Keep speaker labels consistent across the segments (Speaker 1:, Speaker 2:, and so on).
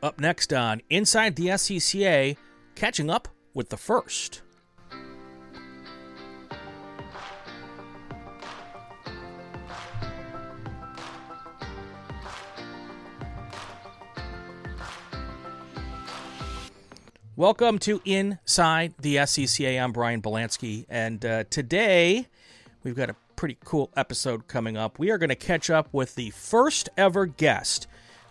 Speaker 1: Up next on Inside the SCCA, catching up with the first. Welcome to Inside the SCCA. I'm Brian Bielanski, and uh, today we've got a pretty cool episode coming up. We are going to catch up with the first ever guest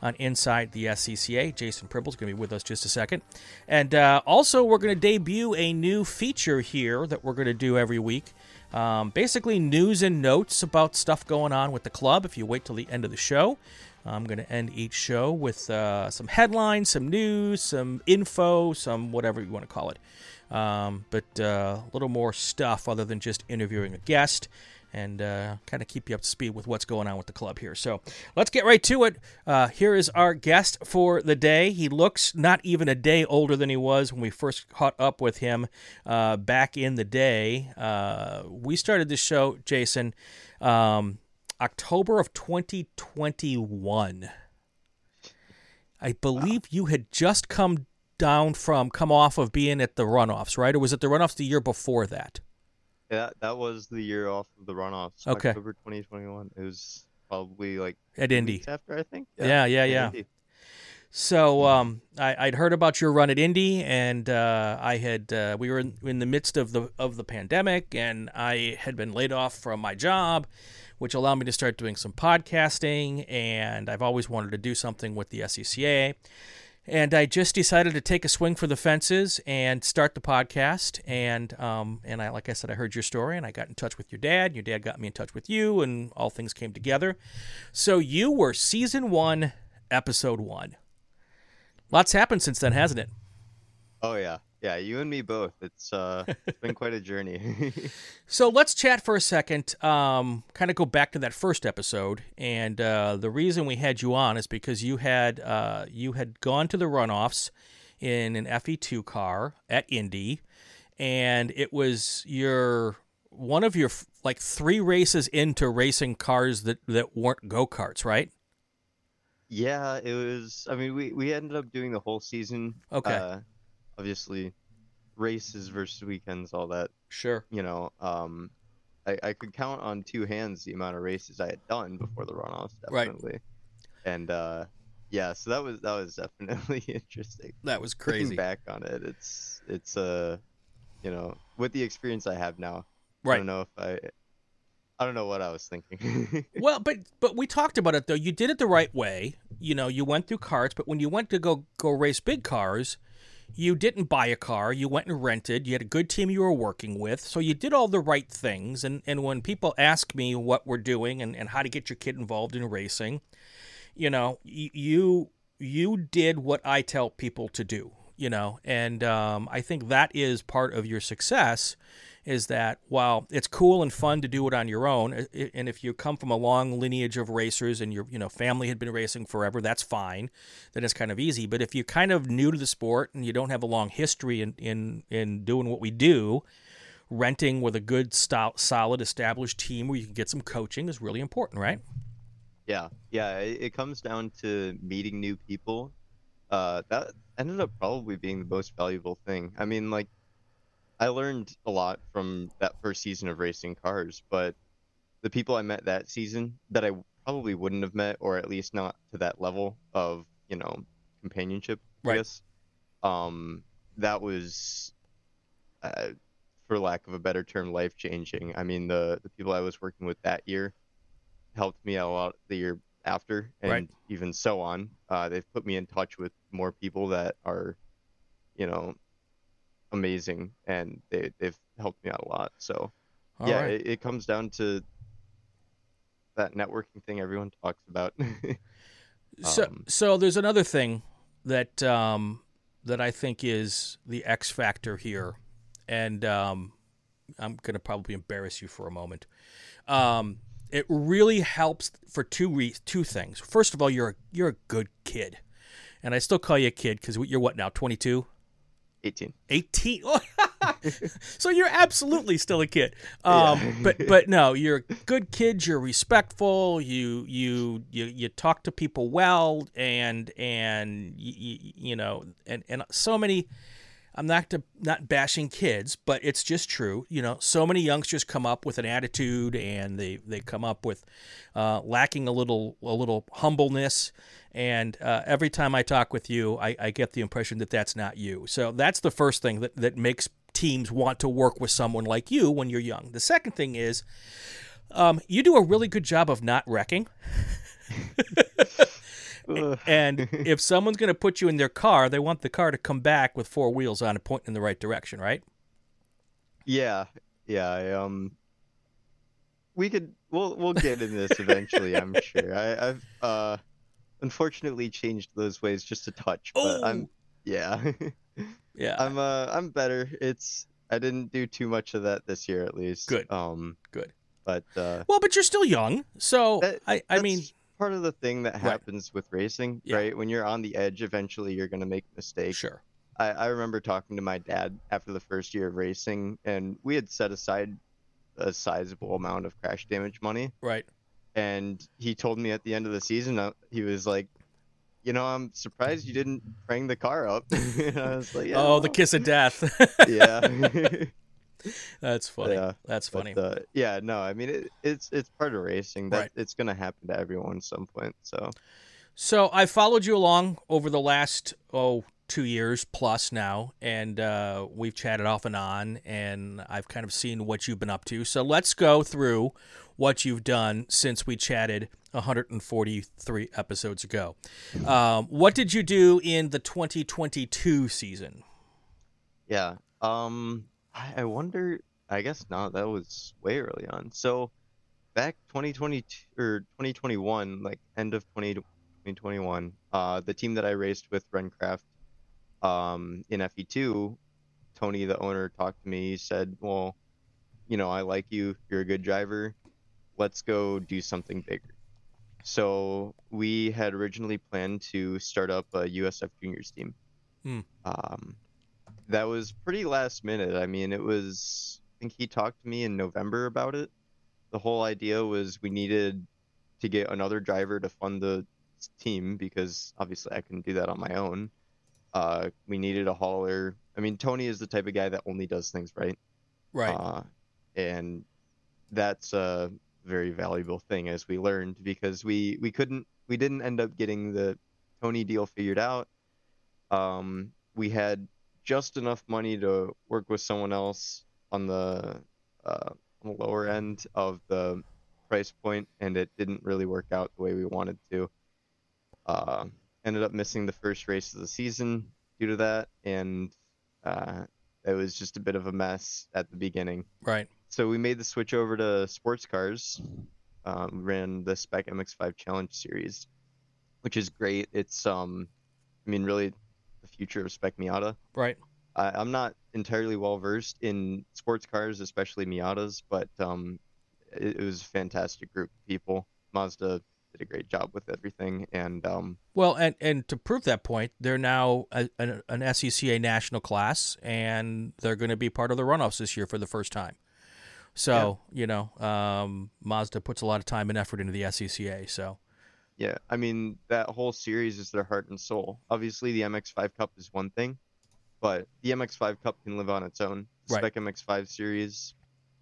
Speaker 1: on Inside the SCCA. Jason Pribyl is going to be with us just a second. And uh, also, we're going to debut a new feature here that we're going to do every week. Um, basically, news and notes about stuff going on with the club if you wait till the end of the show. I'm going to end each show with uh, some headlines, some news, some info, some whatever you want to call it. Um, but uh, a little more stuff other than just interviewing a guest and uh, kind of keep you up to speed with what's going on with the club here. So let's get right to it. Uh, here is our guest for the day. He looks not even a day older than he was when we first caught up with him uh, back in the day. Uh, we started this show, Jason. Um, October of 2021. I believe wow. you had just come down from, come off of being at the runoffs, right? Or was it the runoffs the year before that?
Speaker 2: Yeah, that was the year off of the runoffs.
Speaker 1: Okay.
Speaker 2: October 2021. It was probably like
Speaker 1: at Indy
Speaker 2: after I think.
Speaker 1: Yeah, yeah, yeah. yeah. So um, I, would heard about your run at Indy, and uh, I had uh, we were in, in, the midst of the of the pandemic, and I had been laid off from my job, which allowed me to start doing some podcasting. And I've always wanted to do something with the SCCA. And I just decided to take a swing for the fences and start the podcast. And um, and I, like I said, I heard your story, and I got in touch with your dad. Your dad got me in touch with you, and all things came together. So you were season one, episode one. Lots happened since then, hasn't it?
Speaker 2: Oh yeah, yeah, you and me both. It's uh, it's been quite a journey.
Speaker 1: so let's chat for a second. Um, kind of go back to that first episode, and uh, the reason we had you on is because you had uh, you had gone to the runoffs in an FE2 car at Indy, and it was your one of your like three races into racing cars that that weren't go karts, right?
Speaker 2: Yeah, it was. I mean, we we ended up doing the whole season.
Speaker 1: Okay. Uh,
Speaker 2: obviously races versus weekends, all that.
Speaker 1: Sure.
Speaker 2: You know, um, I, I could count on two hands the amount of races I had done before the runoffs, definitely. Right. And uh, yeah, so that was that was definitely interesting.
Speaker 1: That was crazy.
Speaker 2: Looking back on it, it's it's uh, you know, with the experience I have now,
Speaker 1: right. I
Speaker 2: don't know if I I don't know what I was thinking.
Speaker 1: well, but but we talked about it though. You did it the right way. You know, you went through karts, but when you went to go go race big cars, you didn't buy a car, you went and rented, you had a good team you were working with, so you did all the right things. And, and when people ask me what we're doing and, and how to get your kid involved in racing, you know, you you did what I tell people to do, you know, and um, I think that is part of your success is that while it's cool and fun to do it on your own, and if you come from a long lineage of racers and your you know family had been racing forever, that's fine. Then it's kind of easy. But if you're kind of new to the sport and you don't have a long history in in, in doing what we do, renting with a good, solid, established team where you can get some coaching is really important, right?
Speaker 2: Yeah, yeah. It comes down to meeting new people. Uh, that ended up probably being the most valuable thing. I mean, like I learned a lot from that first season of racing cars, but the people I met that season that I probably wouldn't have met, or at least not to that level of you know companionship,
Speaker 1: right.
Speaker 2: I guess. Um, that was, uh, for lack of a better term, life changing. I mean, the the people I was working with that year helped me out a lot the year after, and
Speaker 1: right.
Speaker 2: even so on. Uh, they've put me in touch with more people that are, you know, amazing and they, they've helped me out a lot. So,
Speaker 1: All
Speaker 2: yeah,
Speaker 1: right.
Speaker 2: it, it, comes down to that networking thing everyone talks about.
Speaker 1: so,
Speaker 2: um,
Speaker 1: so there's another thing that um, that I think is the X factor here, and um, I'm going to probably embarrass you for a moment. Um, it really helps for two re- two things. First of all, you're a, you're a good kid, and I still call you a kid because you're what now, 22.
Speaker 2: 18.
Speaker 1: 18. so you're absolutely still a kid. Um,
Speaker 2: Yeah.
Speaker 1: but but no, you're a good kid. You're respectful. You you you you talk to people well, and and you, you know, and and so many. I'm not to, not bashing kids, but it's just true. You know, so many youngsters come up with an attitude, and they they come up with uh, lacking a little a little humbleness. And uh, every time I talk with you, I, I get the impression that that's not you. So that's the first thing that that makes teams want to work with someone like you when you're young. The second thing is, um, you do a really good job of not wrecking. And if someone's going to put you in their car, they want the car to come back with four wheels on it, pointing in the right direction, right?
Speaker 2: Yeah, yeah. I, um, we could. We'll we'll get in this eventually. I'm sure. I, I've uh, unfortunately changed those ways just a touch, but I'm.
Speaker 1: Oh.
Speaker 2: Yeah,
Speaker 1: Yeah.
Speaker 2: I'm. Uh, I'm better. It's. I didn't do too much of that this year, at least.
Speaker 1: Good.
Speaker 2: Um.
Speaker 1: Good.
Speaker 2: But uh,
Speaker 1: well, but you're still young, so
Speaker 2: That-
Speaker 1: I I mean,
Speaker 2: part of the thing that
Speaker 1: Right.
Speaker 2: happens with racing,
Speaker 1: Yeah.
Speaker 2: right? When you're on the edge, eventually you're gonna make mistakes.
Speaker 1: sure.
Speaker 2: I, I remember talking to my dad after the first year of racing, and we had set aside a sizable amount of crash damage money.
Speaker 1: Right.
Speaker 2: And he told me at the end of the season, uh, he was like, "You know, I'm surprised you didn't crank the car up." and I was like, yeah,
Speaker 1: oh, the kiss of death.
Speaker 2: yeah,
Speaker 1: That's funny.
Speaker 2: yeah."
Speaker 1: That's
Speaker 2: But,
Speaker 1: funny.
Speaker 2: uh, yeah, no, I mean it, it's it's part of racing. That
Speaker 1: Right.
Speaker 2: it's gonna happen to everyone at some point. So
Speaker 1: So I followed you along over the last oh two years plus now, and uh, we've chatted off and on, and I've kind of seen what you've been up to. So let's go through what you've done since we chatted 143 episodes ago. Um, what did you do in the 2022 season?
Speaker 2: Yeah. Um, I, I wonder. I guess not. That was way early on. So, back 2022 or 2021, like end of 20, 2021, uh, the team that I raced with, Rencraft, um, in FE2, Tony, the owner, talked to me. He said, "Well, you know, I like you. You're a good driver. Let's go do something bigger." So we had originally planned to start up a USF Juniors team.
Speaker 1: Hmm.
Speaker 2: Um, that was pretty last minute. I mean, it was. I think he talked to me in November about it. The whole idea was we needed to get another driver to fund the team because obviously I couldn't do that on my own. Uh, we needed a hauler. I mean, Tony is the type of guy that only does things right.
Speaker 1: Right.
Speaker 2: Uh, and that's a very valuable thing as we learned because we we couldn't we didn't end up getting the Tony deal figured out. Um, we had just enough money to work with someone else on the uh, on the lower end of the price point, and it didn't really work out the way we wanted to. Uh, ended up missing the first race of the season due to that, and uh, it was just a bit of a mess at the beginning.
Speaker 1: right.
Speaker 2: So we made the switch over to sports cars. Um, ran the Spec MX5 Challenge series, which is great. It's um, I mean, really the future of Spec Miata.
Speaker 1: Right.
Speaker 2: I, I'm not entirely well versed in sports cars, especially Miatas, but um, it, it was a fantastic group of people. Mazda did a great job with everything, and um,
Speaker 1: Well, and, and to prove that point, they're now a, an, an SCCA national class, and they're going to be part of the runoffs this year for the first time. So you know, um, Mazda puts a lot of time and effort into the SCCA. So
Speaker 2: Yeah, I mean that whole series is their heart and soul. Obviously, the MX5 Cup is one thing, but the MX5 Cup can live on its own. The
Speaker 1: Right.
Speaker 2: Spec MX5 series,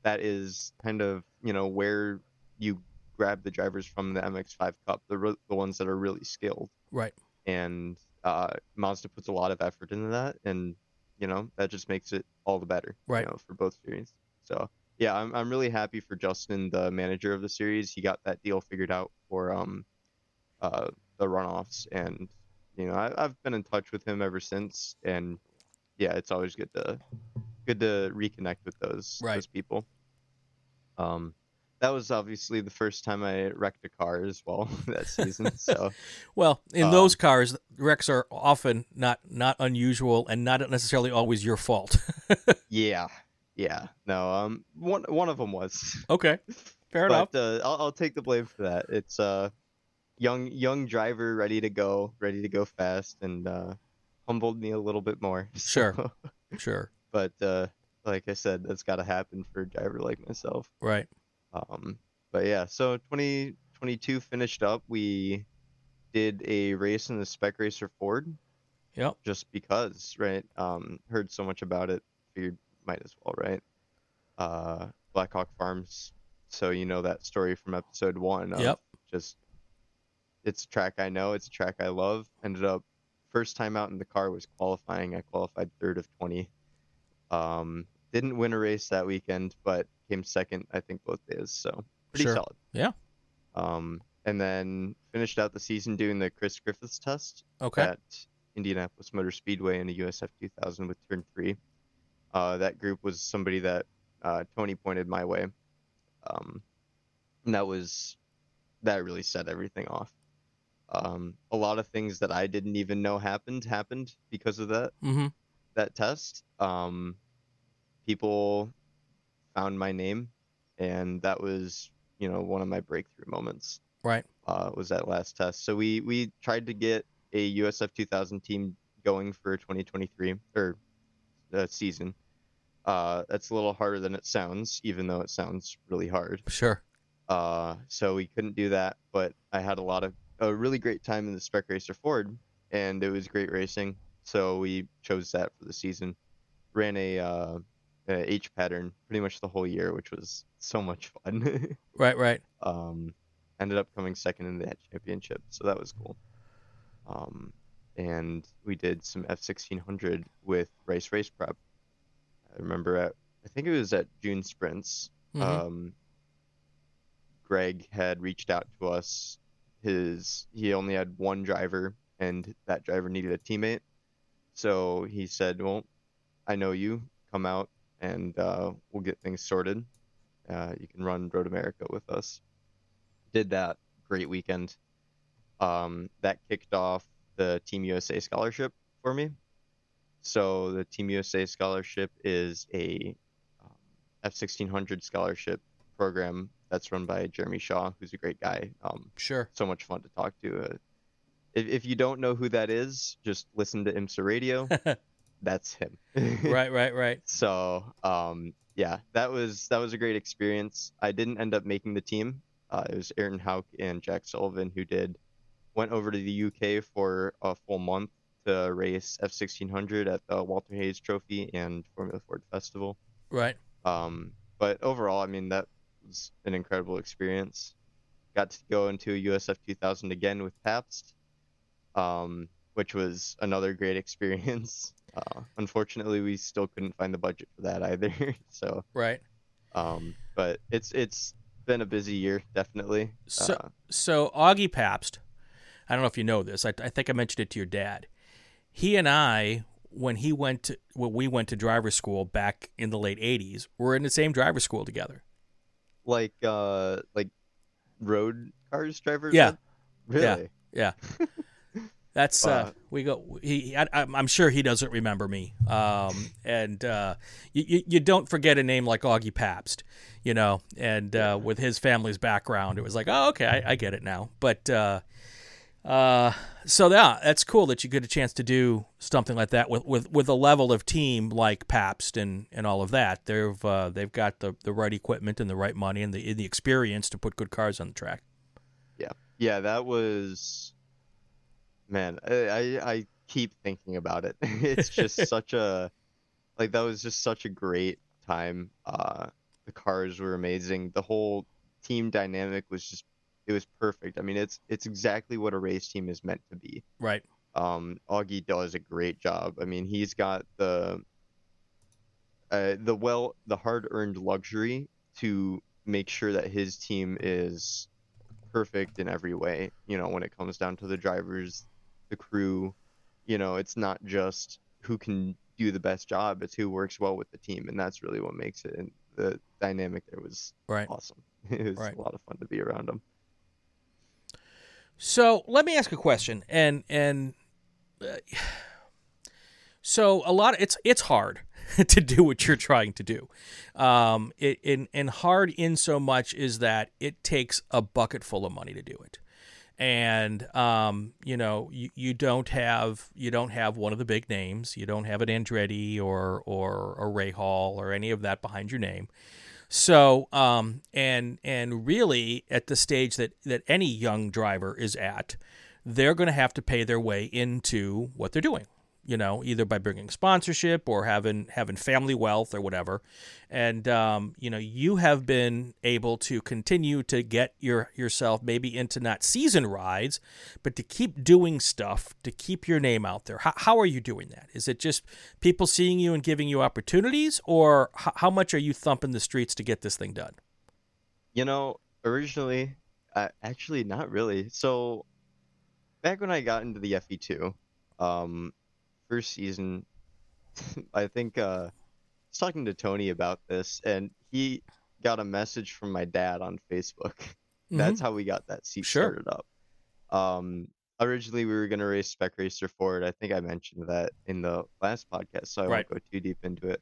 Speaker 2: that is kind of you know where you grab the drivers from the MX5 Cup, the re- the ones that are really skilled,
Speaker 1: right,
Speaker 2: and uh, Mazda puts a lot of effort into that, and you know that just makes it all the better,
Speaker 1: Right.
Speaker 2: You know, for both series. So yeah, I'm I'm really happy for Justin, the manager of the series. He got that deal figured out for um uh the runoffs, and you know I, I've been in touch with him ever since, and yeah, it's always good to good to reconnect with those
Speaker 1: Right.
Speaker 2: those people. Um, that was obviously the first time I wrecked a car as well that season. So
Speaker 1: well, in
Speaker 2: Um,
Speaker 1: those cars, wrecks are often not not unusual and not necessarily always your fault.
Speaker 2: yeah, yeah, no, um, one one of them was.
Speaker 1: okay, fair enough.
Speaker 2: uh, I'll, I'll take the blame for that. It's uh, young young driver ready to go, ready to go fast, and uh, humbled me a little bit more.
Speaker 1: Sure.
Speaker 2: So,
Speaker 1: Sure.
Speaker 2: but uh, like I said, that's got to happen for a driver like myself.
Speaker 1: Right.
Speaker 2: Um, but yeah, so 2022 finished up. We did a race in the Spec Racer Ford.
Speaker 1: Yep.
Speaker 2: Just because, right? Um, heard so much about it, figured might as well, right? Uh, Blackhawk Farms. So you know that story from episode one. Of
Speaker 1: Yep.
Speaker 2: Just, it's a track I know. It's a track I love. Ended up first time out in the car was qualifying. I qualified third of 20. Um, didn't win a race that weekend, but came second, I think, both days. So pretty
Speaker 1: Sure.
Speaker 2: solid.
Speaker 1: Yeah.
Speaker 2: Um, and then finished out the season doing the Chris Griffis test
Speaker 1: Okay.
Speaker 2: at Indianapolis Motor Speedway in the USF 2000 with Turn Three. Uh, that group was somebody that uh, Tony pointed my way, um, and that was that really set everything off. Um, a lot of things that I didn't even know happened happened because of that
Speaker 1: Mm-hmm.
Speaker 2: that test. Um, people found my name, and that was you know one of my breakthrough moments
Speaker 1: Right.
Speaker 2: uh, was that last test. So we we tried to get a USF 2000 team going for 2023 or the season. Uh, that's a little harder than it sounds, even though it sounds really hard.
Speaker 1: Sure.
Speaker 2: Uh, so we couldn't do that, but I had a lot of a really great time in the Spec Racer Ford, and it was great racing. So we chose that for the season. Ran a, uh, a H pattern pretty much the whole year, which was so much fun.
Speaker 1: Right. Right.
Speaker 2: um, ended up coming second in that championship, so that was cool. Um, and we did some F1600 with Rice Race Prep. I remember at I think it was at June Sprints.
Speaker 1: Mhm.
Speaker 2: Um, Greg had reached out to us. His he only had one driver, and that driver needed a teammate. So he said, "Well, I know you. Come out, and uh, we'll get things sorted. Uh, you can run Road America with us." Did that great weekend. Um, that kicked off the Team USA scholarship for me. So the Team USA scholarship is a um, F1600 scholarship program that's run by Jeremy Shaw, who's a great guy. Um,
Speaker 1: Sure.
Speaker 2: so much fun to talk to. Uh, if, if you don't know who that is, just listen to IMSA Radio. that's him.
Speaker 1: right. Right. Right.
Speaker 2: So, um, yeah, that was that was a great experience. I didn't end up making the team. Uh, it was Aaron Hauk and Jack Sullivan who did. Went over to the UK for a full month to race F1600 at the Walter Hayes Trophy and Formula Ford Festival.
Speaker 1: Right.
Speaker 2: Um, but overall, I mean, that was an incredible experience. Got to go into USF 2000 again with Pabst, um, which was another great experience. Uh, unfortunately, we still couldn't find the budget for that either. so,
Speaker 1: Right.
Speaker 2: um, but it's it's been a busy year, definitely.
Speaker 1: So-
Speaker 2: Uh,
Speaker 1: So Augie Pabst, I don't know if you know this. I, I think I mentioned it to your dad. He and I, when he went to when we went to driver school back in the late '80s, were in the same driver school together.
Speaker 2: Like uh, like road cars drivers.
Speaker 1: Yeah.
Speaker 2: Really?
Speaker 1: Yeah. That's uh,
Speaker 2: Uh,
Speaker 1: we go. He, I, I'm I'm sure he doesn't remember me. Um, and uh, you, you you don't forget a name like Augie Pabst, you know. And uh, with his family's background, it was like, oh, okay, I, I get it now. But uh, so yeah, that's cool that you get a chance to do something like that with with, with a level of team like Pabst and, and all of that. They've uh, they've got the, the right equipment and the right money and the the experience to put good cars on the track.
Speaker 2: Yeah, yeah, that was man, I I, I keep thinking about it. It's just such a like that was just such a great time. Uh the cars were amazing. The whole team dynamic was just it was perfect. I mean, it's it's exactly what a race team is meant to be.
Speaker 1: Right.
Speaker 2: Um Augie does a great job. I mean, he's got the uh, the well the hard-earned luxury to make sure that his team is perfect in every way. You know, when it comes down to the drivers, the crew, you know, it's not just who can do the best job, it's who works well with the team, and that's really what makes it. And the dynamic there was
Speaker 1: Right.
Speaker 2: awesome. It was
Speaker 1: Right.
Speaker 2: a lot of fun to be around them.
Speaker 1: So let me ask a question, and and uh, so a lot. Of, it's it's hard to do what you're trying to do, um, it, and and hard in so much is that it takes a bucket full of money to do it, and um, you know you, you don't have you don't have one of the big names. You don't have an Andretti or or a Rahal or any of that behind your name. So um, and and really at the stage that that any young driver is at, they're going to have to pay their way into what they're doing you know, either by bringing sponsorship or having having family wealth or whatever. And um, you know, you have been able to continue to get your yourself maybe into not season rides, but to keep doing stuff to keep your name out there. How, how are you doing that? Is it just people seeing you and giving you opportunities, or h- how much are you thumping the streets to get this thing done?
Speaker 2: You know, originally, uh, actually, not really. So back when I got into the FE2, um, first season, I think uh, I was talking to Tony about this, and he got a message from my dad on Facebook. Mm-hmm. That's how we got that seat sure. started up. Um, originally, we were going to race Spec Racer Ford. I think I mentioned that in the last podcast, so I right. won't go too deep into it.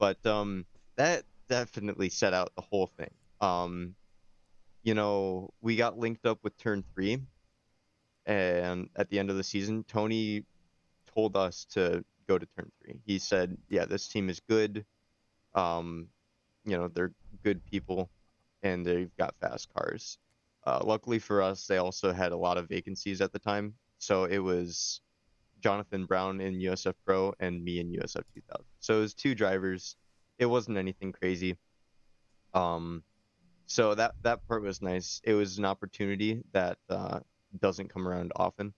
Speaker 2: But um, that definitely set out the whole thing. Um, you know, we got linked up with Turn 3, and at the end of the season, Tony told us to go to turn three. He said, "Yeah, this team is good. Um, you know, they're good people, and they've got fast cars. Uh, luckily for us, they also had a lot of vacancies at the time, so it was Jonathan Brown in USF Pro and me in USF 2000. So it was two drivers. It wasn't anything crazy. Um, so that that part was nice. It was an opportunity that uh, doesn't come around often.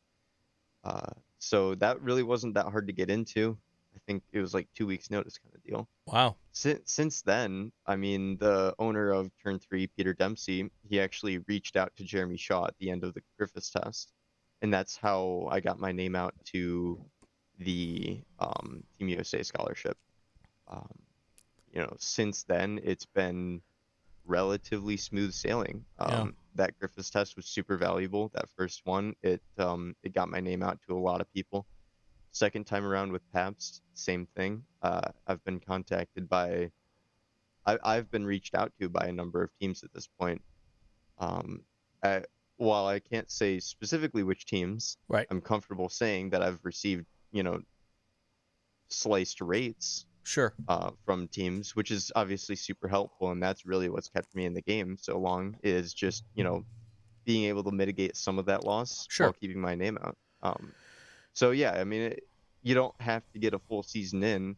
Speaker 2: Uh, so that really wasn't that hard to get into. I think it was like two weeks notice kind of deal.
Speaker 1: Wow.
Speaker 2: Since since then, I mean, the owner of Turn Three, Peter Dempsey, he actually reached out to Jeremy Shaw at the end of the Griffis test, and that's how I got my name out to the um, Team USA scholarship. Um, you know, since then it's been relatively smooth sailing. Um, yeah. That Griffis test was super valuable. That first one, it um, it got my name out to a lot of people. Second time around with Pabst, same thing. Uh, I've been contacted by, I, I've been reached out to by a number of teams at this point. Um, I, while I can't say specifically which teams,
Speaker 1: right.
Speaker 2: I'm comfortable saying that I've received, you know, sliced rates
Speaker 1: sure.
Speaker 2: uh, from teams which is obviously super helpful and that's really what's kept me in the game so long is just you know being able to mitigate some of that loss
Speaker 1: sure.
Speaker 2: while keeping my name out um, so yeah i mean it, you don't have to get a full season in.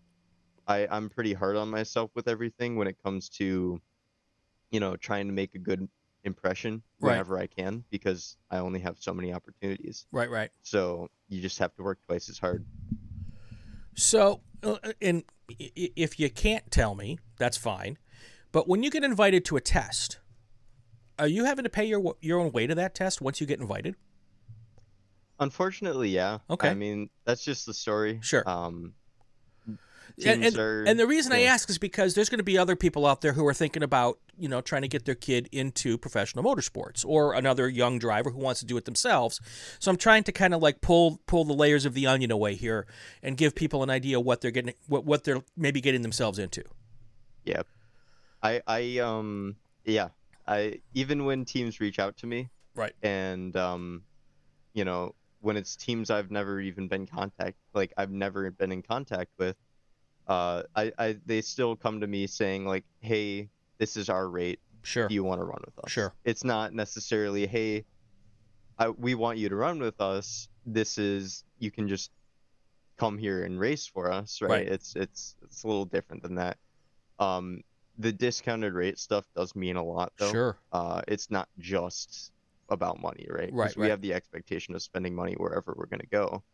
Speaker 2: I, i'm pretty hard on myself with everything when it comes to you know trying to make a good impression whenever right. i can because i only have so many opportunities.
Speaker 1: Right right.
Speaker 2: So you just have to work twice as hard.
Speaker 1: So uh, and if you can't tell me, that's fine. But when you get invited to a test, are you having to pay your your own way to that test once you get invited?
Speaker 2: Unfortunately, yeah.
Speaker 1: Okay.
Speaker 2: I mean, that's just the story.
Speaker 1: Sure.
Speaker 2: Um,
Speaker 1: and, and, are, and, the reason yeah. I ask is because there's going to be other people out there who are thinking about, you know, trying to get their kid into professional motorsports or another young driver who wants to do it themselves. So I'm trying to kind of like pull pull the layers of the onion away here and give people an idea what they're getting what what they're maybe getting themselves into.
Speaker 2: Yeah. I I um yeah, I even when teams reach out to me,
Speaker 1: right.
Speaker 2: And um you know, when it's teams I've never even been contact like I've never been in contact with, uh, I, I they still come to me saying like, hey, this is our rate.
Speaker 1: Sure.
Speaker 2: Do you want to run with us?
Speaker 1: Sure.
Speaker 2: It's not necessarily, hey, I, we want you to run with us. This is you can just come here and race for us, right?
Speaker 1: right.
Speaker 2: It's it's it's a little different than that. Um, the discounted rate stuff does mean a lot, though.
Speaker 1: Sure.
Speaker 2: Uh, it's not just about money, right?
Speaker 1: Right.
Speaker 2: We
Speaker 1: right.
Speaker 2: have the expectation of spending money wherever we're going to go.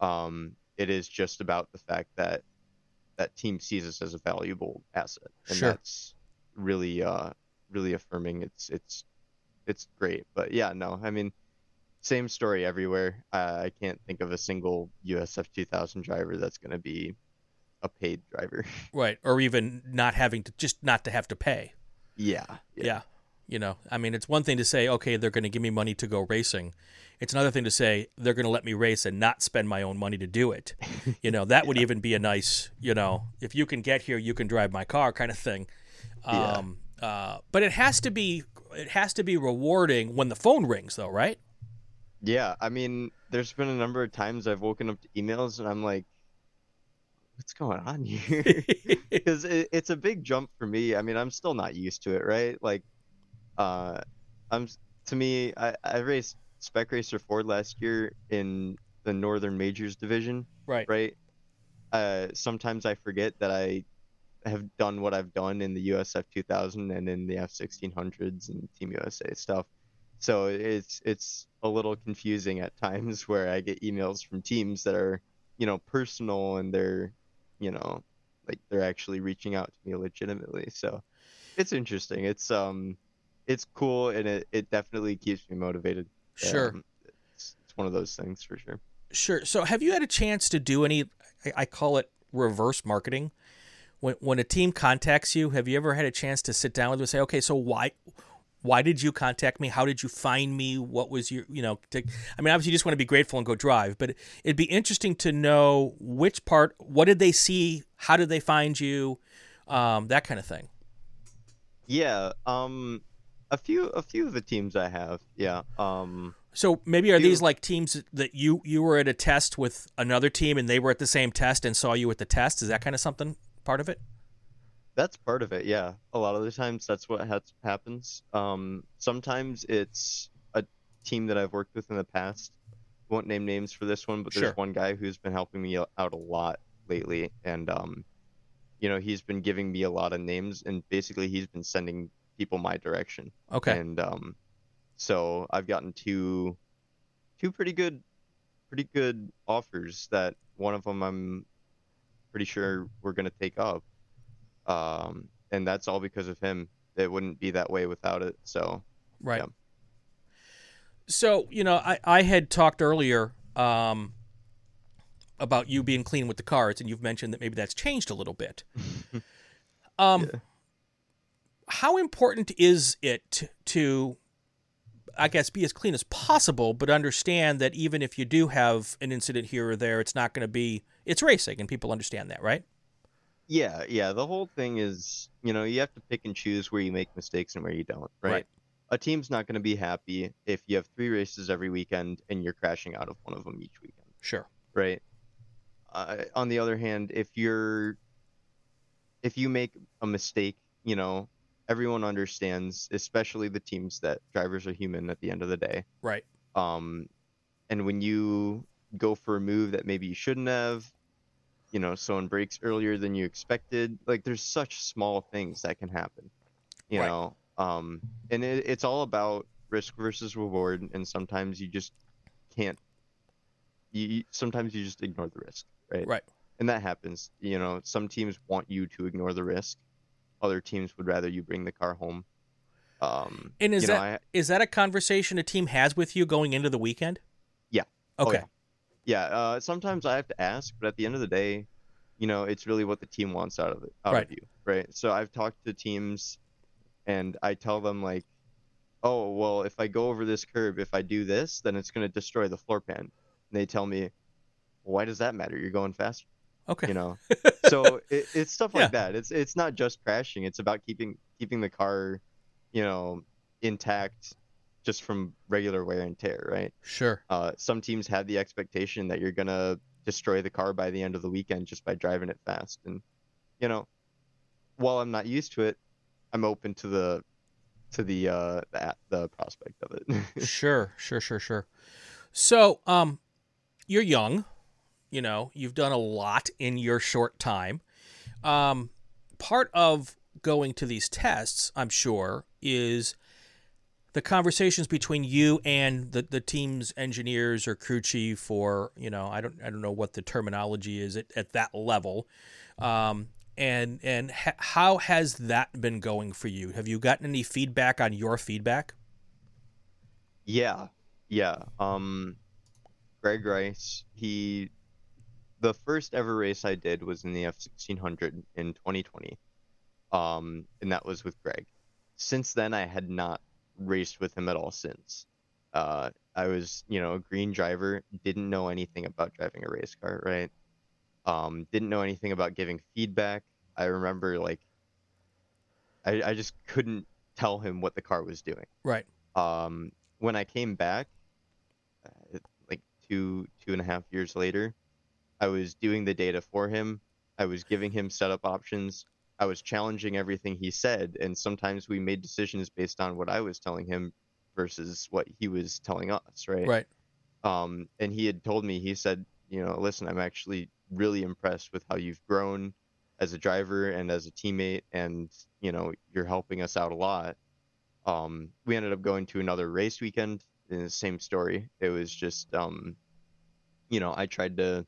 Speaker 2: Um, it is just about the fact that that team sees us as a valuable asset, and
Speaker 1: sure.
Speaker 2: that's really uh really affirming. It's it's it's great, but yeah, no, I mean, same story everywhere. Uh, I can't think of a single USF 2000 driver that's going to be a paid driver,
Speaker 1: right? Or even not having to just not to have to pay.
Speaker 2: Yeah,
Speaker 1: yeah. yeah. You know, I mean, it's one thing to say, okay, they're going to give me money to go racing. It's another thing to say they're going to let me race and not spend my own money to do it. You know, that yeah. would even be a nice, you know, if you can get here, you can drive my car kind of thing. Um, yeah. uh, but it has to be it has to be rewarding when the phone rings, though, right?
Speaker 2: Yeah, I mean, there's been a number of times I've woken up to emails and I'm like, what's going on here? Because it, it's a big jump for me. I mean, I'm still not used to it, right? Like, uh, I'm to me, I, I raced Spec Racer Ford last year in the Northern Majors division,
Speaker 1: right.
Speaker 2: right? Uh, sometimes I forget that I have done what I've done in the USF 2000 and in the F1600s and Team USA stuff. So it's it's a little confusing at times where I get emails from teams that are, you know, personal and they're, you know, like they're actually reaching out to me legitimately. So it's interesting. It's um it's cool and it, it definitely keeps me motivated.
Speaker 1: Sure.
Speaker 2: Um, it's, it's one of those things for sure.
Speaker 1: Sure. So, have you had a chance to do any? I- I call it reverse marketing. When when a team contacts you, have you ever had a chance to sit down with them and say, "Okay, so why, why did you contact me? How did you find me? What was your, you know?" To, I mean, obviously, you just want to be grateful and go drive, but it'd be interesting to know which part. What did they see? How did they find you? Um, that kind of thing.
Speaker 2: Yeah, um a few a few of the teams I have, yeah. Um
Speaker 1: So maybe are
Speaker 2: You-
Speaker 1: these like teams that you you were at a test with another team and they were at the same test and saw you at the test? Is that kind of something part of it?
Speaker 2: That's part of it, yeah. A lot of the times that's what has, happens. Um, sometimes it's a team that I've worked with in the past. Won't name names for this one, but there's
Speaker 1: Sure.
Speaker 2: one guy who's been helping me out a lot lately, and um, you know, he's been giving me a lot of names, and basically he's been sending people my direction.
Speaker 1: Okay.
Speaker 2: And um, so I've gotten two, two pretty good, pretty good offers. That one of them I'm pretty sure we're gonna take up. Um, and that's all because of him. It wouldn't be that way without it. So
Speaker 1: Right.
Speaker 2: Yeah.
Speaker 1: So, you know, I, I had talked earlier um, about you being clean with the cards, and you've mentioned that maybe that's changed a little bit. um,
Speaker 2: Yeah.
Speaker 1: How important is it to, I guess, be as clean as possible, but understand that even if you do have an incident here or there, it's not going to be, it's racing, and people understand that, right?
Speaker 2: yeah, yeah. The whole thing is, you know, you have to pick and choose where you make mistakes and where you don't. Right.
Speaker 1: Right.
Speaker 2: A team's not gonna be happy if you have three races every weekend and you're crashing out of one of them each weekend.
Speaker 1: Sure.
Speaker 2: right? Uh, on the other hand, if you're if you make a mistake, you know, everyone understands, especially the teams that drivers are human at the end of the day.
Speaker 1: Right.
Speaker 2: Um, and when you go for a move that maybe you shouldn't have, you know, someone brakes earlier than you expected. Like there's such small things that can happen, you
Speaker 1: Right.
Speaker 2: know. Um, and it, it's all about risk versus reward, and sometimes you just can't. You sometimes you just ignore the risk, right?
Speaker 1: Right.
Speaker 2: And that happens. You know, some teams want you to ignore the risk. Other teams would rather you bring the car home. Um,
Speaker 1: And is
Speaker 2: you know,
Speaker 1: that is that a conversation a team has with you going into the weekend?
Speaker 2: Yeah. Oh,
Speaker 1: Okay.
Speaker 2: yeah, uh, sometimes I have to ask, but at the end of the day, you know, it's really what the team wants out of it, out
Speaker 1: Right.
Speaker 2: of you, right? So I've talked to teams, and I tell them like, oh, well, if I go over this curb, if I do this, then it's going to destroy the floor pan. And they tell me, why does that matter? You're going faster,
Speaker 1: Okay.
Speaker 2: you know. so it, it's stuff like
Speaker 1: Yeah.
Speaker 2: that. It's it's not just crashing. It's about keeping keeping the car, you know, intact, just from regular wear and tear, right?
Speaker 1: Sure.
Speaker 2: Uh, some teams have the expectation that you're gonna destroy the car by the end of the weekend just by driving it fast, and you know, while I'm not used to it, I'm open to the to the uh the, the prospect of it.
Speaker 1: sure, sure, sure, sure. So, um, you're young, you know, you've done a lot in your short time. Um, part of going to these tests, I'm sure, is the conversations between you and the, the team's engineers or crew chief or you know I don't I don't know what the terminology is at, at that level um, and and ha- how has that been going for you have you gotten any feedback on your feedback
Speaker 2: Yeah, yeah. Um, Greg Rice, he, the first ever race I did was in the F1600 in 2020. Um, and that was with Greg. Since then, I had not raced with him at all since. Uh, I was, you know, a green driver, didn't know anything about driving a race car, right? Um, didn't know anything about giving feedback. I remember, like, I, I just couldn't tell him what the car was doing
Speaker 1: right
Speaker 2: um, when I came back, uh, two two and a half years later, I was doing the data for him. I was giving him setup options. I was challenging everything he said, and sometimes we made decisions based on what I was telling him versus what he was telling us, right?
Speaker 1: Right.
Speaker 2: Um, and he had told me, he said, you know, listen, I'm actually really impressed with how you've grown as a driver and as a teammate, and you know, you're helping us out a lot. Um, we ended up going to another race weekend in the same story. It was just, um, you know, I tried to,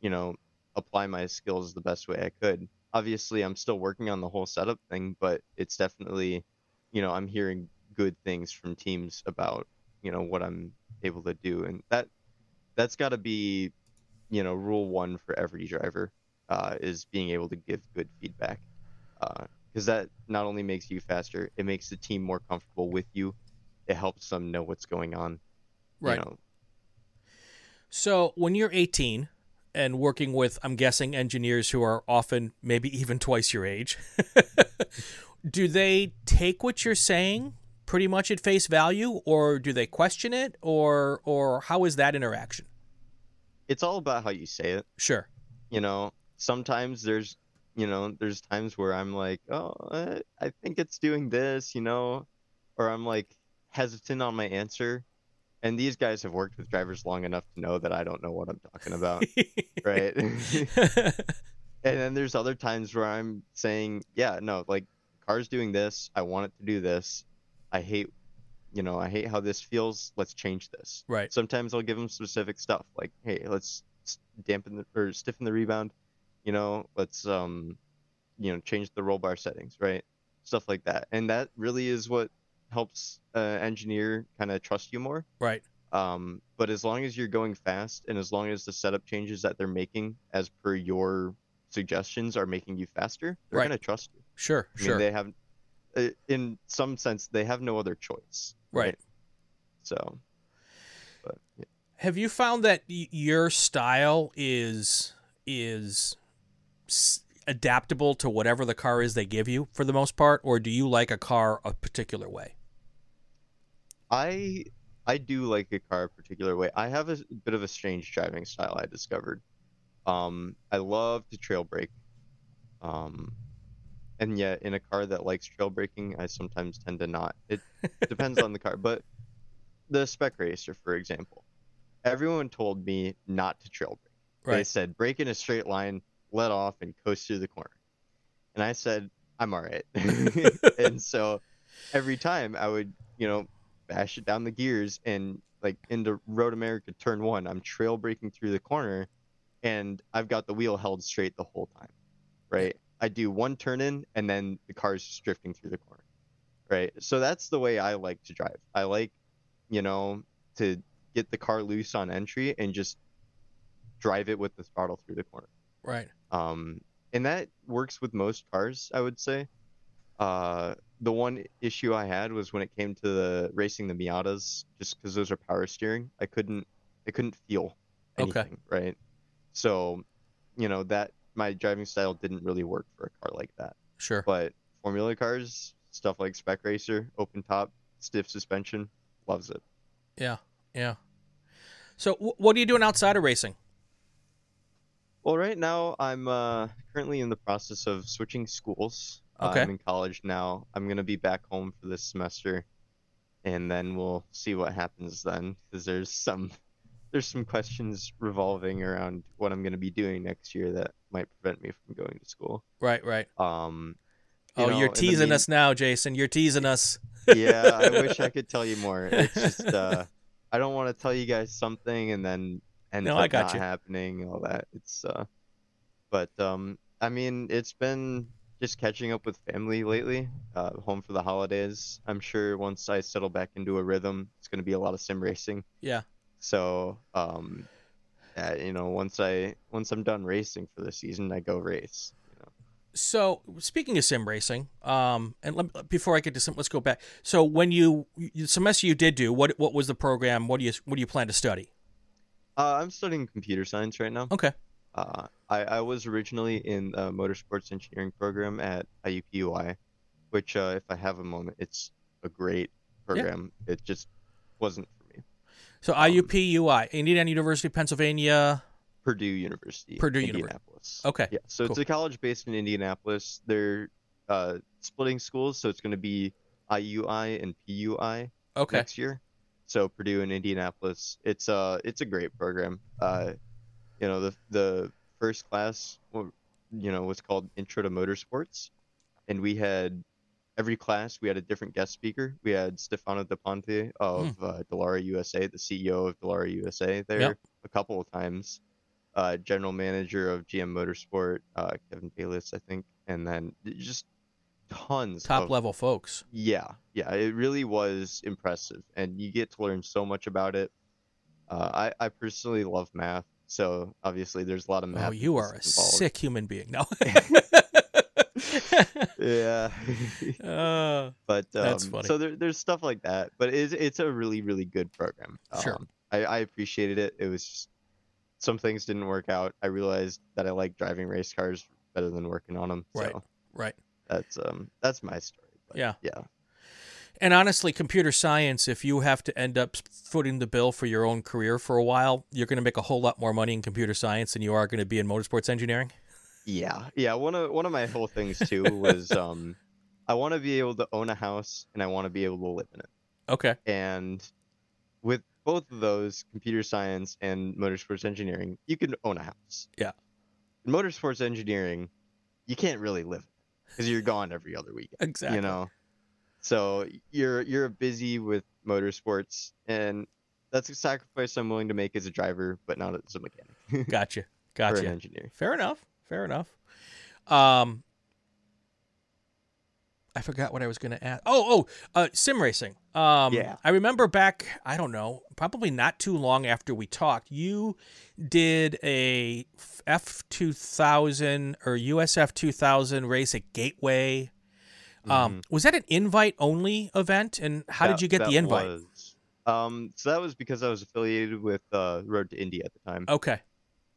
Speaker 2: you know, apply my skills the best way I could. Obviously, I'm still working on the whole setup thing, but it's definitely, you know, I'm hearing good things from teams about, you know, what I'm able to do, and that that's got to be, you know, rule one for every driver, uh, is being able to give good feedback, because uh, that not only makes you faster, it makes the team more comfortable with you. It helps them know what's going on.
Speaker 1: Right. You know. So when you're 18 and working with, I'm guessing, engineers who are often maybe even twice your age, do they take what you're saying pretty much at face value, or do they question it, or or how is that interaction?
Speaker 2: It's all about how you say it.
Speaker 1: Sure.
Speaker 2: You know, sometimes there's, you know, there's times where I'm like, oh, I think it's doing this, you know, or I'm like hesitant on my answer. And these guys have worked with drivers long enough to know that I don't know what I'm talking about, right? and then there's other times where I'm saying, yeah, no, like car's doing this, I want it to do this, I hate, you know, I hate how this feels. Let's change this.
Speaker 1: Right.
Speaker 2: Sometimes I'll give them specific stuff like, hey, let's dampen the, or stiffen the rebound. You know, let's um, you know, change the roll bar settings, right? Stuff like that, and that really is what helps uh, engineer kind of trust you more.
Speaker 1: Right.
Speaker 2: Um, but as long as you're going fast, and as long as the setup changes that they're making as per your suggestions are making you faster, they're
Speaker 1: right.
Speaker 2: gonna trust you.
Speaker 1: Sure.
Speaker 2: I
Speaker 1: sure.
Speaker 2: Mean, they have uh, in some sense they have no other choice
Speaker 1: right, right.
Speaker 2: so but, yeah.
Speaker 1: have you found that y- your style is is s- adaptable to whatever the car is they give you for the most part or do you like a car a particular way
Speaker 2: i i do like a car a particular way i have a bit of a strange driving style i discovered um i love to trail brake um and yet in a car that likes trail braking, I sometimes tend to not. It depends on the car, but the spec racer, for example, everyone told me not to trail brake.
Speaker 1: Right.
Speaker 2: They said brake in a straight line, let off, and coast through the corner. And I said I'm all right. and so every time I would, you know, bash it down the gears and like into Road America Turn One, I'm trail braking through the corner, and I've got the wheel held straight the whole time, right? I do one turn in and then the car's just drifting through the corner. Right. So that's the way I like to drive. I like, you know, to get the car loose on entry and just drive it with the throttle through the corner.
Speaker 1: Right.
Speaker 2: Um, and that works with most cars, I would say. Uh, the one issue I had was when it came to the racing the Miatas, just because those are power steering, I couldn't, I couldn't feel anything,
Speaker 1: okay.
Speaker 2: right? So, you know, that my driving style didn't really work for a car like that.
Speaker 1: Sure.
Speaker 2: But Formula cars, stuff like Spec Racer, open top, stiff suspension, loves it.
Speaker 1: Yeah, yeah. So, w- what are you doing outside of racing?
Speaker 2: Well, right now I'm uh, currently in the process of switching schools.
Speaker 1: Okay.
Speaker 2: I'm in college now. I'm gonna be back home for this semester, and then we'll see what happens then. Because there's some there's some questions revolving around what I'm going to be doing next year that might prevent me from going to school.
Speaker 1: Right, right.
Speaker 2: Um,
Speaker 1: you oh, know, you're teasing mean... us now, Jason. You're teasing us.
Speaker 2: yeah, I wish I could tell you more. It's just uh, I don't want to tell you guys something and then end
Speaker 1: no,
Speaker 2: up
Speaker 1: not
Speaker 2: you. happening. All that. It's uh, but um, I mean, it's been just catching up with family lately. Uh, home for the holidays. I'm sure once I settle back into a rhythm, it's going to be a lot of sim racing.
Speaker 1: Yeah.
Speaker 2: So, um, uh, you know, once I once I'm done racing for the season, I go race. You know.
Speaker 1: So, speaking of sim racing, um, and let, before I get to sim, let's go back. So, when you the semester you did do, what what was the program? What do you what do you plan to study?
Speaker 2: Uh, I'm studying computer science right now.
Speaker 1: Okay.
Speaker 2: Uh, I, I was originally in the motorsports engineering program at IUPUI, which, uh, if I have a moment, it's a great program. Yeah. It just wasn't for me.
Speaker 1: So IUP UI, Indiana University, Pennsylvania.
Speaker 2: Purdue University.
Speaker 1: Purdue University.
Speaker 2: Indianapolis.
Speaker 1: Okay.
Speaker 2: Yeah. So it's a college based in Indianapolis. They're uh, splitting schools, so it's going to be IUI and PUI
Speaker 1: Okay.
Speaker 2: next year. So Purdue and Indianapolis. It's uh it's a great program. Uh, you know the the first class, you know, was called Intro to Motorsports, and we had every class we had a different guest speaker. We had Stefano DePonti of uh, Dallara USA, the CEO of Dallara USA, there
Speaker 1: Yep.
Speaker 2: a couple of times. Uh, general manager of GM Motorsport, uh, Kevin Bayless, I think, and then just tons
Speaker 1: Top
Speaker 2: of
Speaker 1: level folks.
Speaker 2: yeah, yeah, it really was impressive, and you get to learn so much about it. Uh, I I personally love math, so obviously there's a lot of math.
Speaker 1: Oh, you are a
Speaker 2: involved.
Speaker 1: sick human being. No.
Speaker 2: Yeah,
Speaker 1: uh,
Speaker 2: but um,
Speaker 1: That's funny.
Speaker 2: so there, there's stuff like that, but it's it's a really really good program.
Speaker 1: Sure.
Speaker 2: Um, I I appreciated it. It was just, some things didn't work out. I realized that I like driving race cars better than working on them.
Speaker 1: Right.
Speaker 2: So
Speaker 1: right.
Speaker 2: that's um that's my story. But
Speaker 1: Yeah.
Speaker 2: Yeah.
Speaker 1: And honestly, computer science, if you have to end up footing the bill for your own career for a while, you're going to make a whole lot more money in computer science than you are going to be in motorsports engineering.
Speaker 2: Yeah, yeah. One of one of my whole things too was um, I want to be able to own a house and I want to be able to live in it.
Speaker 1: Okay.
Speaker 2: And with both of those, computer science and motorsports engineering, you can own a house.
Speaker 1: Yeah.
Speaker 2: In motorsports engineering, you can't really live because you're gone every other weekend.
Speaker 1: Exactly.
Speaker 2: You know, so you're you're busy with motorsports, and that's a sacrifice I'm willing to make as a driver, but not as a mechanic
Speaker 1: Gotcha. Gotcha.
Speaker 2: engineer.
Speaker 1: Fair enough. Fair enough. Um, I forgot what I was going to ask. Oh, oh, uh, sim racing. Um,
Speaker 2: Yeah.
Speaker 1: I remember back. I don't know, probably not too long after we talked. You did a F two thousand or USF two thousand race at Gateway. Um, was that an invite only event? And how did you get the invite?
Speaker 2: was- um, so that was because I was affiliated with uh, Road to Indy at the time.
Speaker 1: Okay.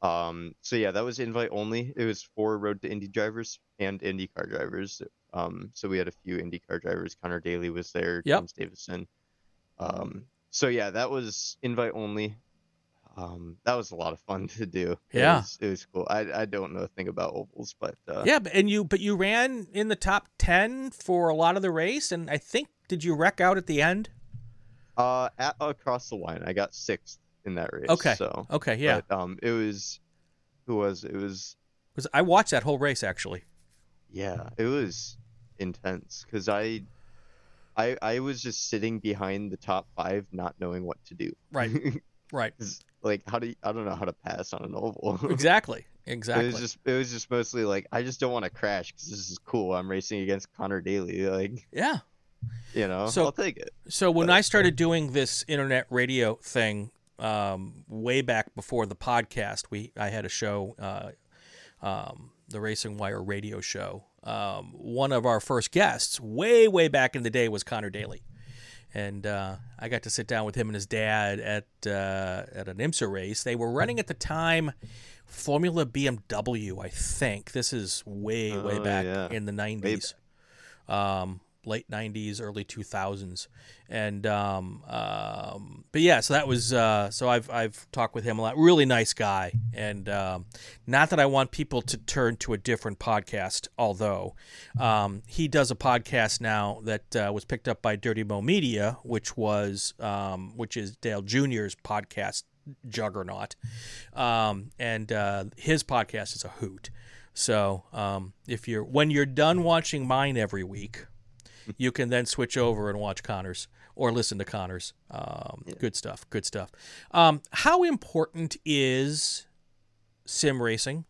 Speaker 2: Um, so yeah, that was invite only. It was for Road to Indy drivers and IndyCar drivers. Um, so we had a few IndyCar drivers. Connor Daly was there.
Speaker 1: Yep.
Speaker 2: James Davison. Um, so yeah, that was invite only. Um, that was a lot of fun to do. It
Speaker 1: Yeah.
Speaker 2: was, it was cool. I I don't know a thing about ovals, but uh,
Speaker 1: Yeah, and you but you ran in the top ten for a lot of the race, and I think did you wreck out at the end?
Speaker 2: uh, at across the line, I got sixth in that race.
Speaker 1: Okay.
Speaker 2: So
Speaker 1: Okay, yeah,
Speaker 2: But, um, it was who was it? was was
Speaker 1: 'Cause I watched that whole race actually.
Speaker 2: yeah, it was intense because I, I, I was just sitting behind the top five, not knowing what to do.
Speaker 1: Right, right,
Speaker 2: like how do you, I don't know how to pass on an oval.
Speaker 1: exactly, Exactly.
Speaker 2: It was just it was just mostly like I just don't want to crash because this is cool. I'm racing against Connor Daly, like
Speaker 1: yeah.
Speaker 2: you know,
Speaker 1: So-
Speaker 2: I'll take it.
Speaker 1: So when
Speaker 2: But-
Speaker 1: I started doing this internet radio thing, um, way back before the podcast, we I had a show, uh, um, the Racing Wire radio show. Um, one of our first guests, way way back in the day, was Connor Daly, and uh, I got to sit down with him and his dad at uh, at an IMSA race. They were running at the time. Formula BMW, I think. This is way, way
Speaker 2: Oh,
Speaker 1: back
Speaker 2: yeah.
Speaker 1: in the 90s um, late '90s, early 2000s, and um, um, but yeah, so that was uh, so I've I've talked with him a lot. Really nice guy, and um, not that I want people to turn to a different podcast, although um, he does a podcast now that uh, was picked up by Dirty Mo Media, which was um, which is Dale Jr.'s podcast juggernaut, um, and uh, his podcast is a hoot. So um, if you're when you're done watching mine every week, you can then switch over and watch Connors or listen to Connors. Um, Good stuff. Good stuff. Um, how important is sim racing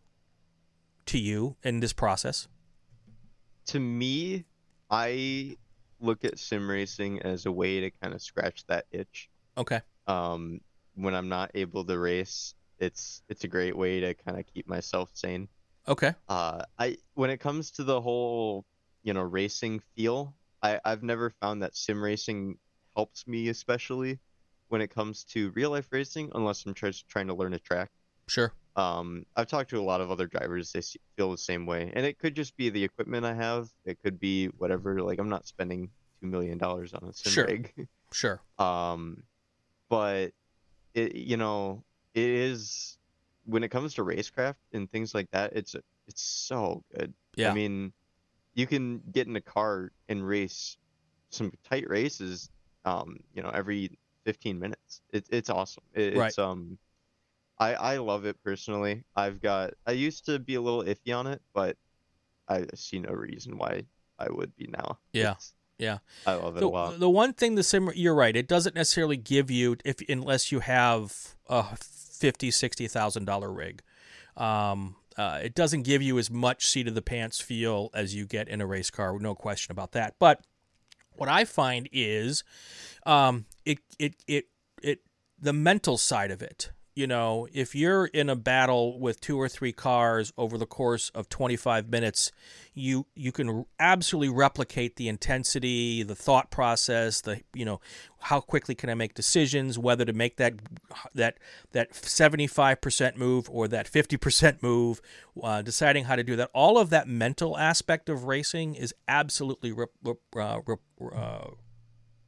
Speaker 1: to you in this process?
Speaker 2: To me, I look at sim racing as a way to kind of scratch that itch.
Speaker 1: Okay.
Speaker 2: Um, when I'm not able to race, it's it's a great way to kind of keep myself sane.
Speaker 1: Okay.
Speaker 2: uh i when it comes to the whole you know racing feel i i've never found that sim racing helps me especially when it comes to real life racing unless i'm just trying to learn a track
Speaker 1: Sure.
Speaker 2: um i've talked to a lot of other drivers they feel the same way and it could just be the equipment i have it could be whatever like i'm not spending two million dollars on a sim
Speaker 1: Sure.
Speaker 2: rig
Speaker 1: Sure.
Speaker 2: um but it you know it is when it comes to racecraft and things like that. It's it's so good.
Speaker 1: Yeah.
Speaker 2: I mean, you can get in a car and race some tight races. Um, you know, every 15 minutes. It, it's awesome. It,
Speaker 1: Right.
Speaker 2: It's um, I I love it personally. I've got I used to be a little iffy on it, but I see no reason why I would be now.
Speaker 1: Yeah.
Speaker 2: It's-
Speaker 1: Yeah.
Speaker 2: I love it
Speaker 1: the,
Speaker 2: a lot.
Speaker 1: the one thing the sim you're right it doesn't necessarily give you if unless you have a fifty sixty thousand dollar rig um, uh, it doesn't give you as much seat of the pants feel as you get in a race car no question about that. But what i find is um, it, it it it the mental side of it you know if you're in a battle with two or three cars over the course of 25 minutes you you can absolutely replicate the intensity the thought process the you know how quickly can i make decisions whether to make that that that 75% move or that 50% move uh, deciding how to do that. All of that mental aspect of racing is absolutely uh, uh,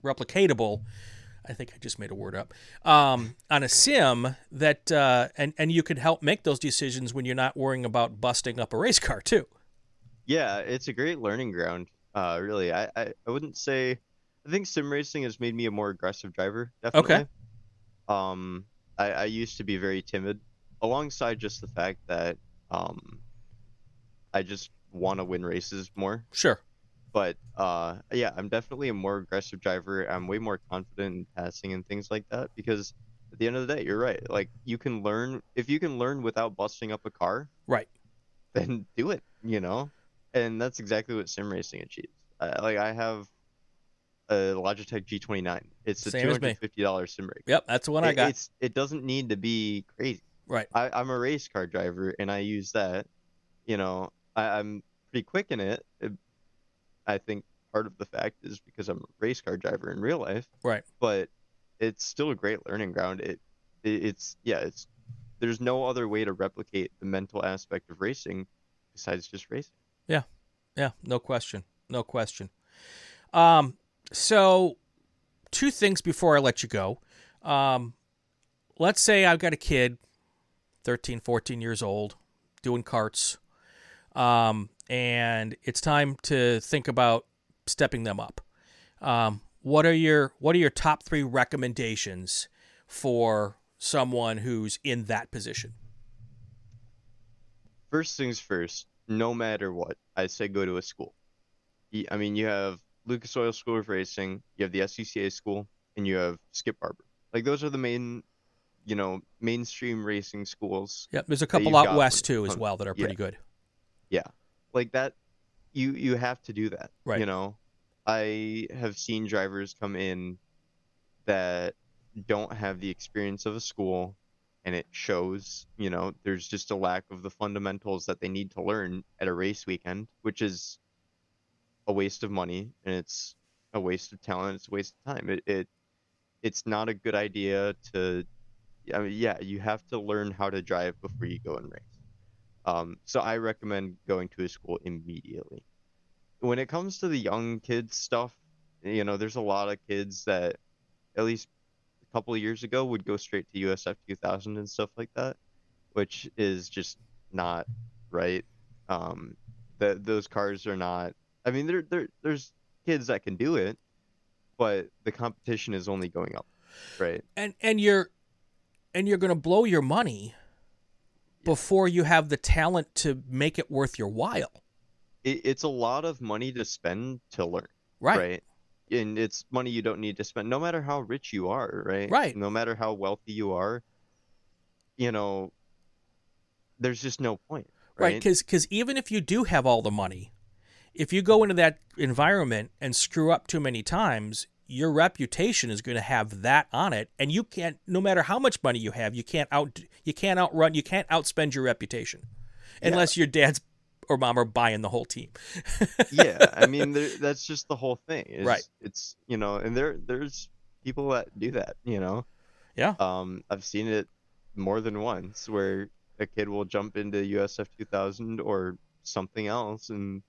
Speaker 1: replicatable I think I just made a word up um, on a sim that uh, and and you can help make those decisions when you're not worrying about busting up a race car too.
Speaker 2: Yeah, it's a great learning ground. Uh, really, I, I, I wouldn't say. I think sim racing has made me a more aggressive driver. Definitely. Um, I, I used to be very timid, alongside just the fact that um, I just want to win races more.
Speaker 1: Sure.
Speaker 2: But uh, yeah, I'm definitely a more aggressive driver. I'm way more confident in passing and things like that because at the end of the day, you're right. Like you can learn if you can learn without busting up a car,
Speaker 1: Right.
Speaker 2: then do it. You know, and that's exactly what sim racing achieves. Uh, like I have a Logitech G29. It's a two hundred fifty dollars sim rig.
Speaker 1: Yep, that's the one I got.
Speaker 2: It's it doesn't need to be crazy.
Speaker 1: Right.
Speaker 2: I, I'm a race car driver and I use that. You know, I, I'm pretty quick in it. I think part of the fact is because I'm a race car driver in real life.
Speaker 1: Right.
Speaker 2: But it's still a great learning ground. It, it it's yeah, it's there's no other way to replicate the mental aspect of racing besides just racing.
Speaker 1: Yeah. Yeah, no question. No question. Um, so two things before I let you go. Um, let's say I've got a kid, 13, 14 years old, doing karts. Um, and it's time to think about stepping them up. Um, what are your what are your top three recommendations for someone who's in that position?
Speaker 2: First things first, no matter what, I say go to a school. I mean, you have Lucas Oil School of Racing, you have the SCCA school, and you have Skip Barber. Like those are the main, you know, mainstream racing schools.
Speaker 1: Yep, there's a couple out west too as well that are
Speaker 2: yeah.
Speaker 1: pretty good.
Speaker 2: Like that, you you have to do that.
Speaker 1: Right.
Speaker 2: You know, I have seen drivers come in that don't have the experience of a school, and it shows. You know, there's just a lack of the fundamentals that they need to learn at a race weekend, which is a waste of money and it's a waste of talent. It's a waste of time. It, it it's not a good idea to. I mean, yeah, you have to learn how to drive before you go and race. Um, so I recommend going to a school immediately. When it comes to the young kids stuff, you know, there's a lot of kids that, at least a couple of years ago, would go straight to USF 2000 and stuff like that, which is just not right. Um, that those cars are not. I mean, there there there's kids that can do it, but the competition is only going up, right?
Speaker 1: and and you're and you're to blow your money before you have the talent to make it worth your while
Speaker 2: It, it's a lot of money to spend to learn.
Speaker 1: right
Speaker 2: right? And it's money you don't need to spend, no matter how rich you are, right?
Speaker 1: Right.
Speaker 2: No matter how wealthy you are, you know, there's just no point,
Speaker 1: right
Speaker 2: right?
Speaker 1: because even if you do have all the money if you go into that environment and screw up too many times your reputation is going to have that on it and you can't no matter how much money you have you can't out you can't outrun you can't outspend your reputation unless your dad's or mom are buying the whole team
Speaker 2: yeah, I mean, that's just the whole thing. Is
Speaker 1: Right.
Speaker 2: It's you know, and there there's people that do that, you know.
Speaker 1: Yeah.
Speaker 2: Um, I've seen it more than once where a kid will jump into USF 2000 or something else, and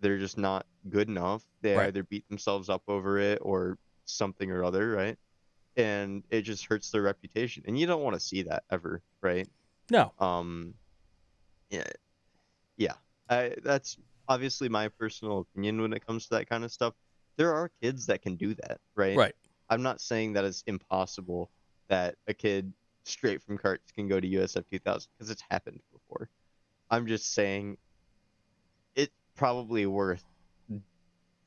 Speaker 2: they're just not good enough. They
Speaker 1: Right.
Speaker 2: either beat themselves up over it or something or other, right? and it just hurts their reputation. And you don't want to see that ever, right?
Speaker 1: No.
Speaker 2: Um, yeah, yeah. I, that's obviously my personal opinion when it comes to that kind of stuff. There are kids that can do that, right?
Speaker 1: Right.
Speaker 2: I'm not saying that it's impossible that a kid straight from karts can go to USF 2000 because it's happened before. I'm just saying probably worth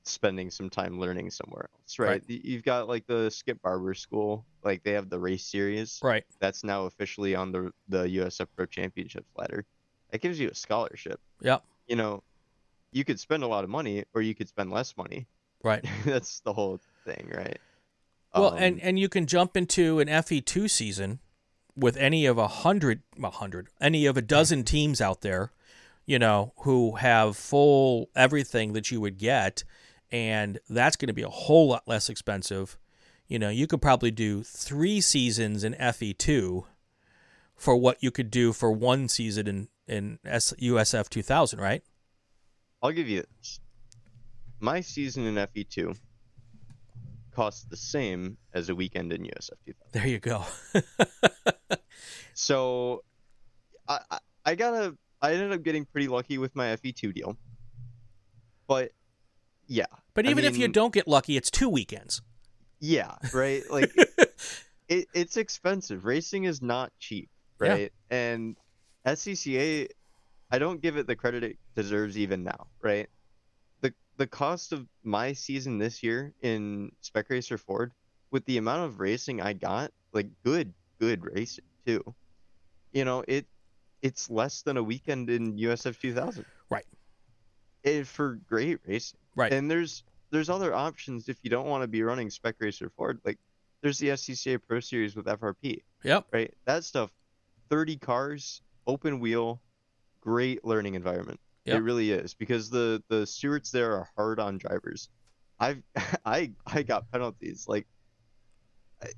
Speaker 2: spending some time learning somewhere else, right?
Speaker 1: Right.
Speaker 2: You've got like the Skip Barber School, like they have the race series
Speaker 1: Right.
Speaker 2: that's now officially on the the USF Pro Championships ladder. That gives you a scholarship.
Speaker 1: Yeah.
Speaker 2: You know, you could spend a lot of money or you could spend less money.
Speaker 1: Right.
Speaker 2: that's the whole thing, right?
Speaker 1: Well,
Speaker 2: Um,
Speaker 1: and and you can jump into an FE two season with any of a hundred, a hundred, any of a dozen teams out there, you know, who have full everything that you would get, and that's going to be a whole lot less expensive. You know, you could probably do three seasons in FE two for what you could do for one season in in S- USF two thousand, right?
Speaker 2: I'll give you this. My season in FE2 costs the same as a weekend in USF 2000.
Speaker 1: There you go.
Speaker 2: So I, I I gotta I ended up getting pretty lucky with my FE2 deal. But yeah.
Speaker 1: But
Speaker 2: I
Speaker 1: even if you don't get lucky, it's two weekends.
Speaker 2: Yeah, right? Like it, it's expensive. Racing is not cheap,
Speaker 1: Yeah.
Speaker 2: right? And SCCA, I don't give it the credit it deserves even now, right? The the cost of my season this year in Spec Racer Ford, with the amount of racing I got, like good, good racing too. You know, it it's less than a weekend in USF 2000.
Speaker 1: Right.
Speaker 2: It, for great racing.
Speaker 1: Right.
Speaker 2: And there's there's other options if you don't want to be running Spec Racer Ford. Like there's the SCCA Pro Series with FRP,
Speaker 1: Yep.
Speaker 2: right? That stuff, 30 cars, open wheel, great learning environment.
Speaker 1: Yep.
Speaker 2: It really is because the the stewards there are hard on drivers. I've I I got penalties like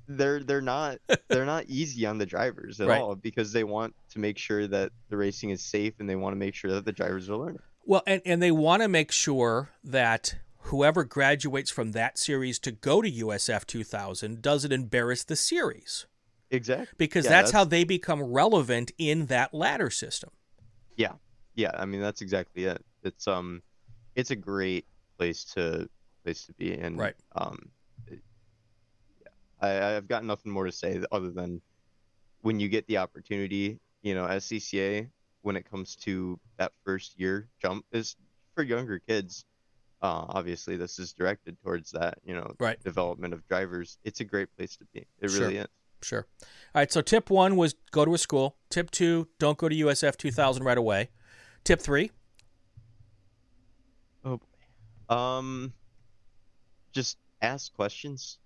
Speaker 2: they're they're not they're not easy on the drivers at
Speaker 1: Right.
Speaker 2: all because they want to make sure that the racing is safe and they want to make sure that the drivers are learning.
Speaker 1: Well, and, and they want to make sure that whoever graduates from that series to go to USF 2000 doesn't embarrass the series
Speaker 2: Exactly.
Speaker 1: because
Speaker 2: Yeah,
Speaker 1: that's,
Speaker 2: that's-
Speaker 1: how they become relevant in that ladder system.
Speaker 2: Yeah, Yeah, I mean that's exactly it. It's um, it's a great place to place to be, and
Speaker 1: Right.
Speaker 2: um, I I've got nothing more to say other than when you get the opportunity, you know, SCCA, when it comes to that first year jump is for younger kids. Uh, obviously, this is directed towards that, you know,
Speaker 1: Right.
Speaker 2: development of drivers. It's a great place to be. It
Speaker 1: Sure.
Speaker 2: really is.
Speaker 1: Sure. All right. So tip one was go to a school. Tip two, don't go to USF 2000 right away. Tip three,
Speaker 2: Um, just ask questions,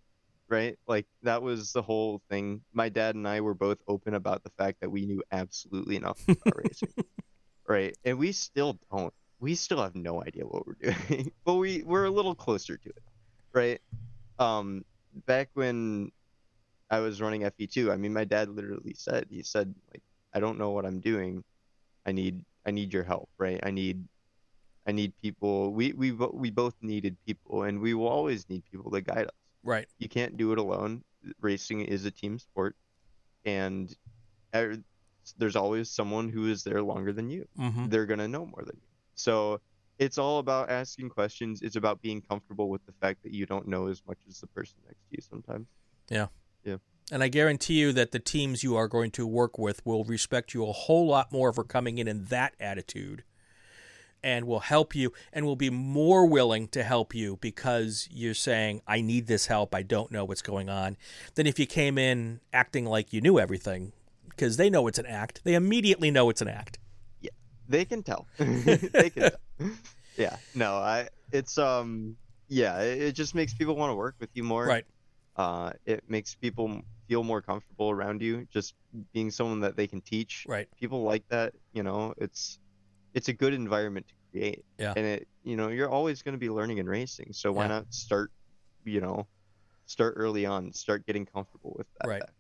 Speaker 2: right? Like that was the whole thing. My dad and I were both open about the fact that we knew absolutely nothing about racing, right? And we still don't. We still have no idea what we're doing, but we we're a little closer to it, right? Um, back when I was running FE2, I mean, my dad literally said, he said, like, I don't know what I'm doing. I need I need your help, right? I need I need people. We we we both needed people, and we will always need people to guide us.
Speaker 1: Right?
Speaker 2: You can't do it alone. Racing is a team sport, and er- there's always someone who is there longer than you.
Speaker 1: Mm-hmm.
Speaker 2: They're gonna know more than you. So it's all about asking questions. It's about being comfortable with the fact that you don't know as much as the person next to you sometimes. Yeah. Yeah.
Speaker 1: And I guarantee you that the teams you are going to work with will respect you a whole lot more for coming in in that attitude and will help you and will be more willing to help you because you're saying, I need this help. I don't know what's going on. Than if you came in acting like you knew everything because they know it's an act. They immediately know it's an act.
Speaker 2: Yeah, they can tell. they can tell. Yeah. No, I. It's um. Yeah. It, it just makes people want to work with you more.
Speaker 1: Right.
Speaker 2: Uh, it makes people feel more comfortable around you. Just being someone that they can teach.
Speaker 1: Right.
Speaker 2: People like that. You know, it's it's a good environment to create.
Speaker 1: Yeah.
Speaker 2: And it, you know, you're always going to be learning and racing. So why
Speaker 1: Yeah.
Speaker 2: not start, you know, start early on, start getting comfortable with that.
Speaker 1: Right.
Speaker 2: fact.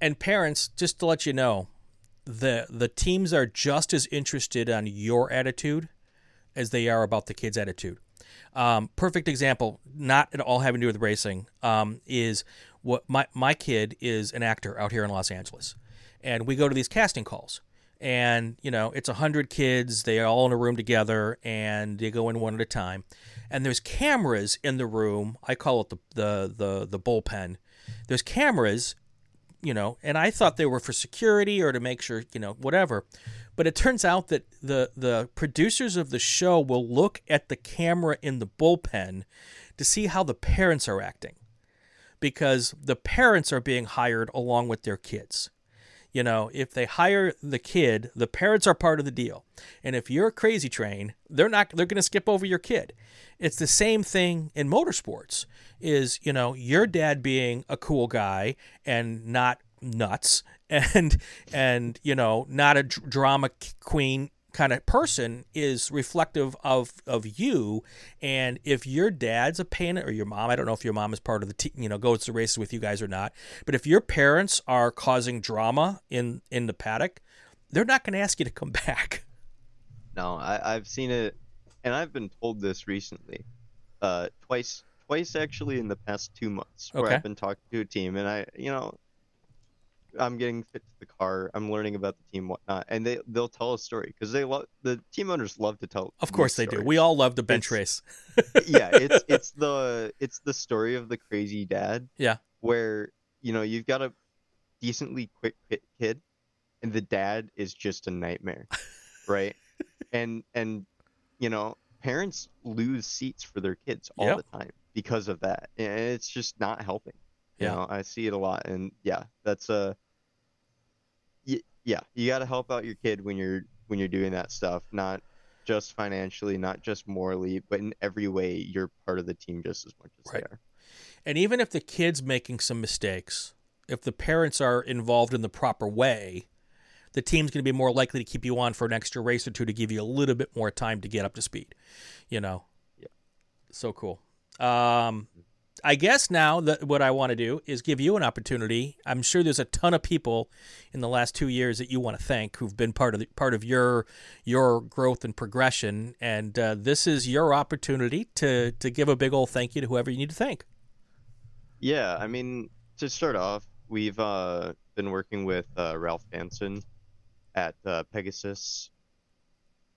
Speaker 1: And parents, just to let you know, the the teams are just as interested on your attitude as they are about the kid's attitude. Um, perfect example, not at all having to do with racing, um, is what my my kid is an actor out here in Los Angeles, and we go to these casting calls, and you know it's a hundred kids, they are all in a room together, and they go in one at a time, and there's cameras in the room. I call it the the the, the bullpen. There's cameras, you know, and I thought they were for security or to make sure, you know, whatever. But it turns out that the the producers of the show will look at the camera in the bullpen to see how the parents are acting because the parents are being hired along with their kids. You know, if they hire the kid, the parents are part of the deal. And if you're a crazy train, they're not they're going to skip over your kid. It's the same thing in motorsports. Is, you know, your dad being a cool guy and not nuts and and you know, not a drama queen kind of person is reflective of of you and if your dad's a pain or your mom i don't know if your mom is part of the team you know goes to races with you guys or not but if your parents are causing drama in in the paddock they're not going to ask you to come back
Speaker 2: no I, i've seen it and i've been told this recently uh twice twice actually in the past two months where
Speaker 1: okay.
Speaker 2: i've been talking to a team and i you know I'm getting fit to the car. I'm learning about the team, whatnot, and they they'll tell a story because they love the team owners love to tell.
Speaker 1: Of course they do. We all love the bench
Speaker 2: it's,
Speaker 1: race.
Speaker 2: yeah, it's it's the it's the story of the crazy dad.
Speaker 1: Yeah,
Speaker 2: where you know you've got a decently quick kid, and the dad is just a nightmare, right? and and you know parents lose seats for their kids all yep. the time because of that, and it's just not helping. You yeah. know, I see it a lot, and yeah, that's a yeah, you got to help out your kid when you're when you're doing that stuff, not just financially, not just morally, but in every way you're part of the team just as much as right. they are.
Speaker 1: And even if the kid's making some mistakes, if the parents are involved in the proper way, the team's going to be more likely to keep you on for an extra race or two to give you a little bit more time to get up to speed. You know.
Speaker 2: Yeah.
Speaker 1: So cool. Um, I guess now that what I want to do is give you an opportunity. I'm sure there's a ton of people in the last two years that you want to thank who've been part of the, part of your your growth and progression, and uh, this is your opportunity to to give a big old thank you to whoever you need to thank.
Speaker 2: Yeah, I mean to start off, we've uh, been working with uh, Ralph Hansen at uh, Pegasus.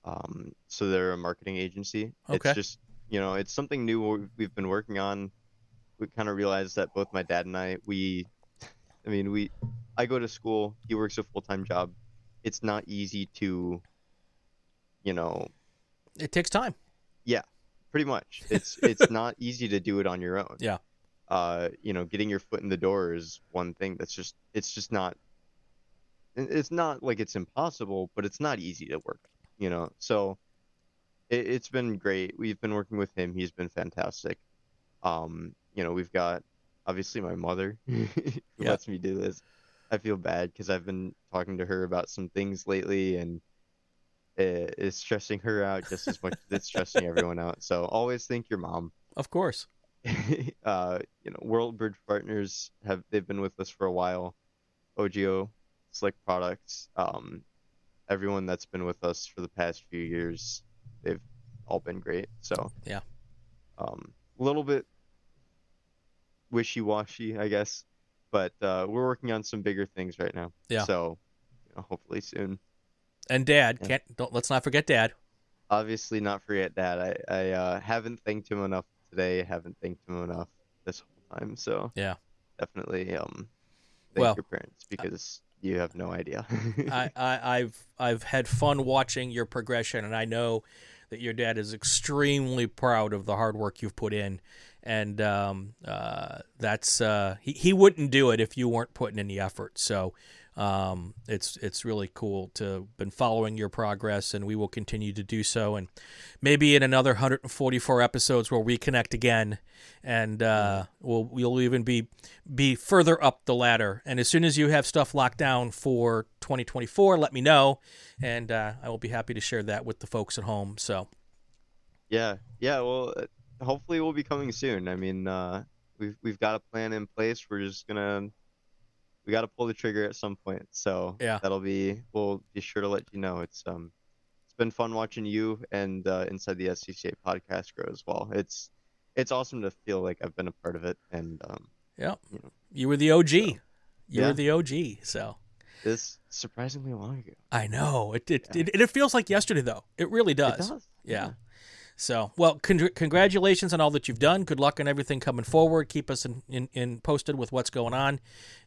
Speaker 2: Um, so they're a marketing agency.
Speaker 1: Okay.
Speaker 2: It's just you know it's something new we've been working on we kind of realized that both my dad and I, we, I mean, we, I go to school, he works a full time job. It's not easy to, you know,
Speaker 1: it takes time.
Speaker 2: Yeah, pretty much. It's it's not easy to do it on your own.
Speaker 1: Yeah.
Speaker 2: Uh, you know, getting your foot in the door is one thing. That's just it's just not. It's not like it's impossible, but it's not easy to work. You know, so it, it's been great. We've been working with him. He's been fantastic. Um, you know, we've got obviously my mother who yeah. lets me do this. I feel bad because I've been talking to her about some things lately, and it's stressing her out just as much as it's stressing everyone out. So always think your mom.
Speaker 1: Of course.
Speaker 2: uh, you know, World Bridge Partners have they've been with us for a while. OGO, Slick Products, um, everyone that's been with us for the past few years, they've all been great. So
Speaker 1: yeah,
Speaker 2: um, a little bit wishy-washy, I guess. But uh, we're working on some bigger things right now.
Speaker 1: Yeah.
Speaker 2: So, you know, hopefully soon.
Speaker 1: And Dad, yeah. can't don't let's not forget Dad.
Speaker 2: Obviously, not forget Dad. I I uh, haven't thanked him enough today. Haven't thanked him enough this whole time. So
Speaker 1: yeah,
Speaker 2: definitely um, thank
Speaker 1: well,
Speaker 2: your parents because you have no idea.
Speaker 1: I, I I've I've had fun watching your progression, and I know that your dad is extremely proud of the hard work you've put in and um, uh, that's uh, he, he wouldn't do it if you weren't putting in the effort. So um, it's it's really cool to been following your progress, and we will continue to do so. And maybe in another 144 episodes, we'll reconnect again, and uh, we'll we'll even be be further up the ladder. And as soon as you have stuff locked down for 2024, let me know, and uh, I will be happy to share that with the folks at home. So.
Speaker 2: Yeah, yeah. Well, hopefully we'll be coming soon. I mean, uh, we've we've got a plan in place. We're just gonna we got to pull the trigger at some point. So
Speaker 1: yeah,
Speaker 2: that'll be we'll be sure to let you know. It's um it's been fun watching you and uh, inside the SCCA podcast grow as well. It's it's awesome to feel like I've been a part of it and um
Speaker 1: yeah
Speaker 2: You know.
Speaker 1: You were the OG. you
Speaker 2: yeah.
Speaker 1: were the OG. So
Speaker 2: this surprisingly long ago.
Speaker 1: I know it. It,
Speaker 2: Yeah.
Speaker 1: it, it feels like yesterday though. It really does.
Speaker 2: It does.
Speaker 1: Yeah. So, well, con- congratulations on all that you've done. Good luck on everything coming forward. Keep us in, in, in posted with what's going on,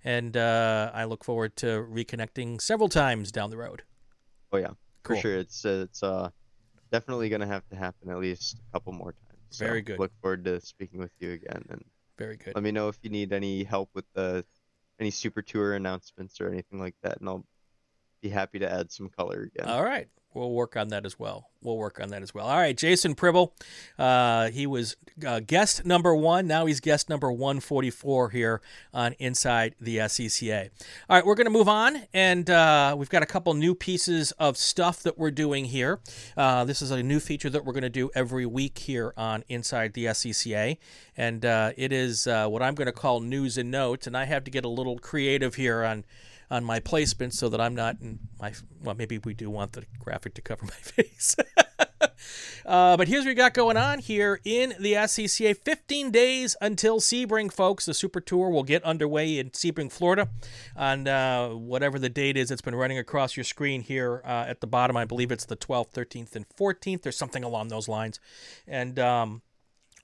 Speaker 1: and uh, I look forward to reconnecting several times down the road.
Speaker 2: Oh yeah,
Speaker 1: Cool.
Speaker 2: for sure. It's uh, it's uh definitely gonna have to happen at least a couple more times. So
Speaker 1: Very good.
Speaker 2: Look forward to speaking with you again, and
Speaker 1: Very good.
Speaker 2: let me know if you need any help with the any super tour announcements or anything like that, and I'll be happy to add some color again.
Speaker 1: All right. We'll work on that as well. We'll work on that as well. All right, Jason Pribyl. Uh, he was uh, guest number one. Now he's guest number 144 here on Inside the SCCA. All right, we're going to move on, and uh, we've got a couple new pieces of stuff that we're doing here. Uh, this is a new feature that we're going to do every week here on Inside the SCCA, and uh, it is uh, what I'm going to call news and notes. And I have to get a little creative here on on my placement so that I'm not in my. Well, maybe we do want the graphic to cover my face. uh, but here's what we got going on here in the SCCA. 15 days until Sebring, folks. The Super Tour will get underway in Sebring, Florida, on uh, whatever the date is. It's been running across your screen here uh, at the bottom. I believe it's the 12th, 13th, and 14th, or something along those lines. And um,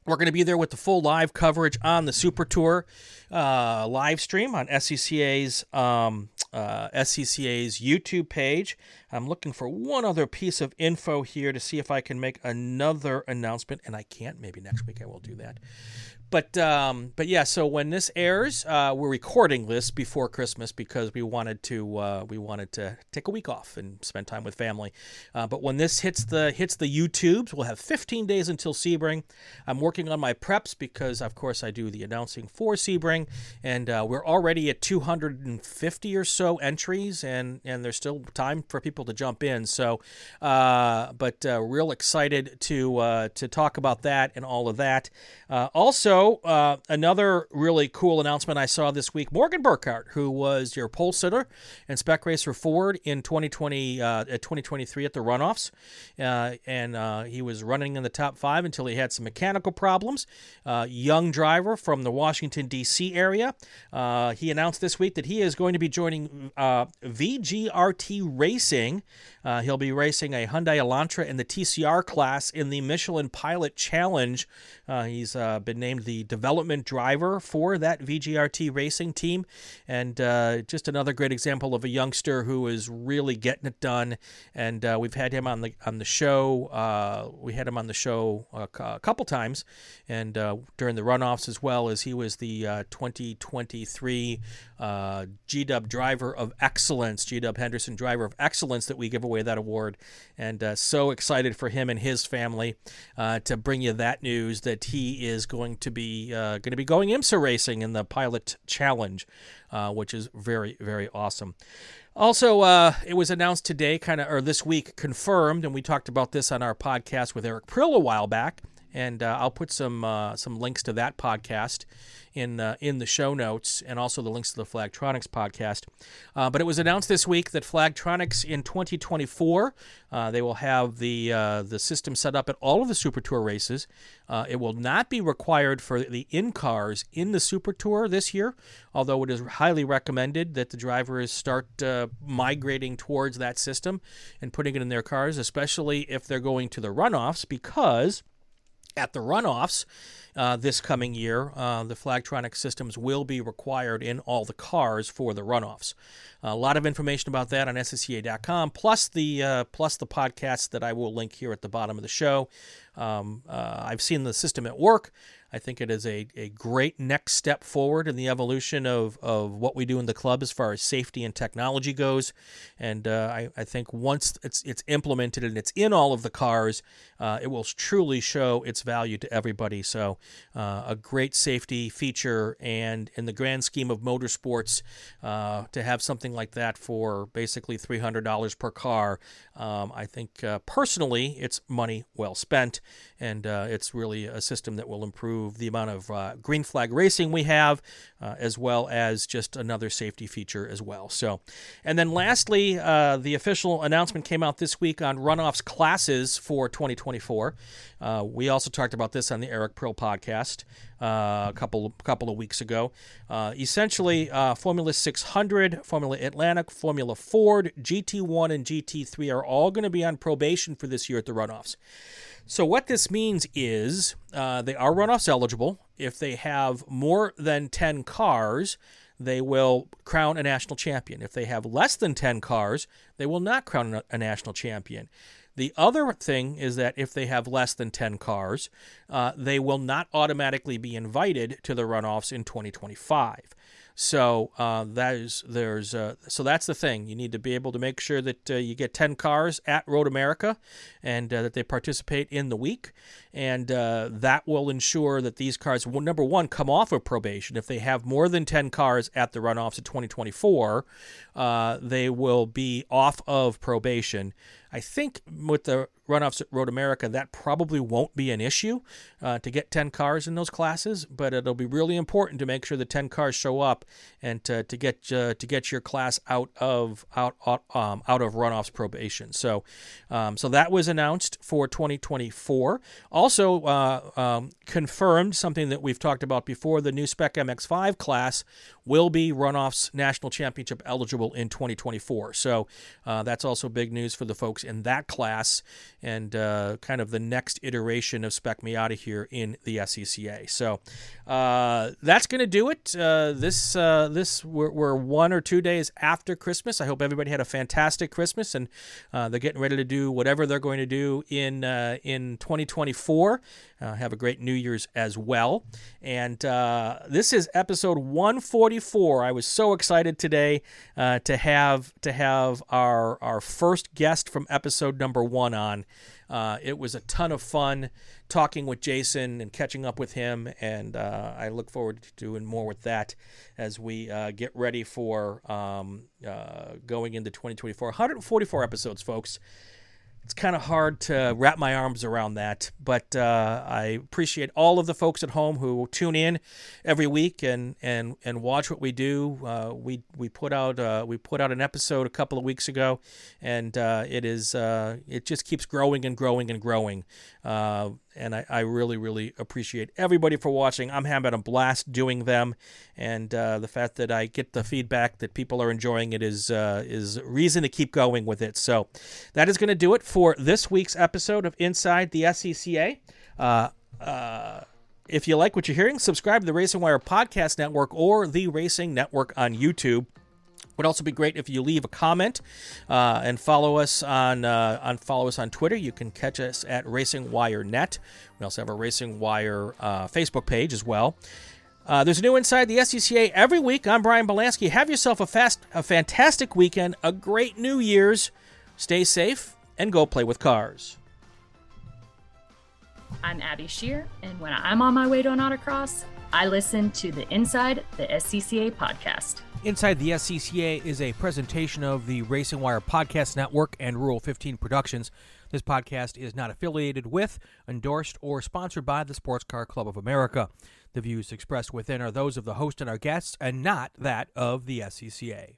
Speaker 1: we're going to be there with the full live coverage on the Super Tour uh, live stream on SCCA's um, uh, SCCA's YouTube page. I'm looking for one other piece of info here to see if I can make another announcement, and I can't. Maybe next week I will do that. But um, but yeah, so when this airs, uh, we're recording this before Christmas because we wanted to uh, we wanted to take a week off and spend time with family. Uh, but when this hits the hits the YouTubes, we'll have 15 days until Sebring. I'm working on my preps because of course I do the announcing for Sebring, and uh, we're already at 250 or so entries, and and there's still time for people to jump in. So, uh, but uh, real excited to to talk about that and all of that. Uh, also, uh, another really cool announcement I saw this week: Morgan Burkhardt, who was your pole sitter and spec racer Ford in 2020 uh, at 2023 at the runoffs, uh, and uh, he was running in the top five until he had some mechanical problems. Uh, young driver from the Washington D.C. area. Uh, he announced this week that he is going to be joining VGRT Racing. He'll be racing a Hyundai Elantra in the TCR class in the Michelin Pilot Challenge. He's been named the development driver for that VGRT racing team, and uh, just another great example of a youngster who is really getting it done. And uh, we've had him on the on the show. Uh, we had him on the show a, a couple times, and uh, during the runoffs as well as he was the uh, 2023 uh, GW Driver of Excellence, GW Henderson Driver of Excellence that we give away that award, and uh, so excited for him and his family uh, to bring you that news that he is going to be uh, going to be going IMSA racing in the Pilot Challenge, uh, which is very very awesome. Also, uh, it was announced today, kind of, or this week, confirmed, and we talked about this on our podcast with Eric Prill a while back, and uh, I'll put some uh, some links to that podcast in uh, in the show notes, and also the links to the Flagtronics podcast. Uh, but it was announced this week that Flagtronics in 2024 uh, they will have the the system set up at all of the Super Tour races. It will not be required for the in cars in the Super Tour this year, although it is highly recommended that the drivers start migrating towards that system and putting it in their cars, especially if they're going to the runoffs, because at the runoffs uh, this coming year, uh, the Flagtronic systems will be required in all the cars for the runoffs. a lot of information about that on SCCA.com, plus the uh, plus the podcasts that I will link here at the bottom of the show. Um, uh, I've seen the system at work. I think it is a, a great next step forward in the evolution of, of what we do in the club as far as safety and technology goes. And uh, I, I think once it's it's implemented and it's in all of the cars, uh, it will truly show its value to everybody. So uh, a great safety feature, and in the grand scheme of motorsports, uh, to have something like that for basically three hundred dollars per car, um, I think uh, personally it's money well spent, and uh, it's really a system that will improve the amount of uh, green flag racing we have, as well as just another safety feature as well. So, and then lastly, the official announcement came out this week on runoffs classes for 2024. Uh, we also talked about this on the Eric Prill podcast uh, a couple couple of weeks ago. Uh, essentially, uh, Formula 600, Formula Atlantic, Formula Ford, GT1, and GT3 are all going to be on probation for this year at the runoffs. So what this means is uh, they are runoffs eligible if they have more than 10 cars. They will crown a national champion. If they have less than 10 cars, they will not crown a national champion. The other thing is that if they have less than 10 cars, uh, they will not automatically be invited to the runoffs in 2025. So uh, that is there's uh, so that's the thing. You need to be able to make sure that uh, you get 10 cars at Road America, and uh, that they participate in the week, and uh, that will ensure that these cars, will, number one, come off of probation. If they have more than 10 cars at the runoffs of 2024, uh, they will be off of probation. I think with the runoffs at Road America, that probably won't be an issue uh, to get 10 cars in those classes, but it'll be really important to make sure the 10 cars show up and to, to get uh, to get your class out of out um, out of runoffs probation. So, um, so that was announced for 2024. Also uh, um, confirmed something that we've talked about before: the new Spec MX5 class will be runoffs national championship eligible in 2024. So uh, that's also big news for the folks in that class and uh, kind of the next iteration of Spec Miata here in the SCCA. So uh, that's going to do it. Uh, this uh, this we're, we're, one or two days after Christmas. I hope everybody had a fantastic Christmas and uh, they're getting ready to do whatever they're going to do in in 2024. Have a great New Year's as well. And this is episode 144. I was so excited today to have to have our our first guest from episode number one on. Uh, it was a ton of fun talking with Jason and catching up with him, and uh, I look forward to doing more with that as we uh, get ready for um, uh, going into 2024. 144 episodes, folks it's kind of hard to wrap my arms around that. But uh, I appreciate all of the folks at home who tune in every week and and and watch what we do. Uh, we we put out uh, we put out an episode a couple of weeks ago, and uh, it is uh, it just keeps growing and growing and growing. And I, I, really, really appreciate everybody for watching. I'm having a blast doing them, and uh, the fact that I get the feedback that people are enjoying it is uh, is reason to keep going with it. So that is going to do it for this week's episode of Inside the SCCA. Uh, uh, if you like what you're hearing, subscribe to the Racing Wire Podcast Network or the Racing Network on YouTube. Would also be great if you leave a comment uh, and follow us on uh, on follow us on Twitter. You can catch us at Racing Wire Net. We also have a Racing Wire uh, Facebook page as well. Uh, there's a new Inside the SCCA every week. I'm Brian Bielanski. Have yourself a fast, a fantastic weekend, a great New Year's. Stay safe and go play with cars.
Speaker 3: I'm Abby Shear, and when I'm on my way to an autocross, I listen to the Inside the SCCA podcast.
Speaker 1: Inside the SCCA is a presentation of the Racing Wire Podcast Network and Rule 15 Productions. This podcast is not affiliated with, endorsed, or sponsored by the Sports Car Club of America. The views expressed within are those of the host and our guests, and not that of the SCCA.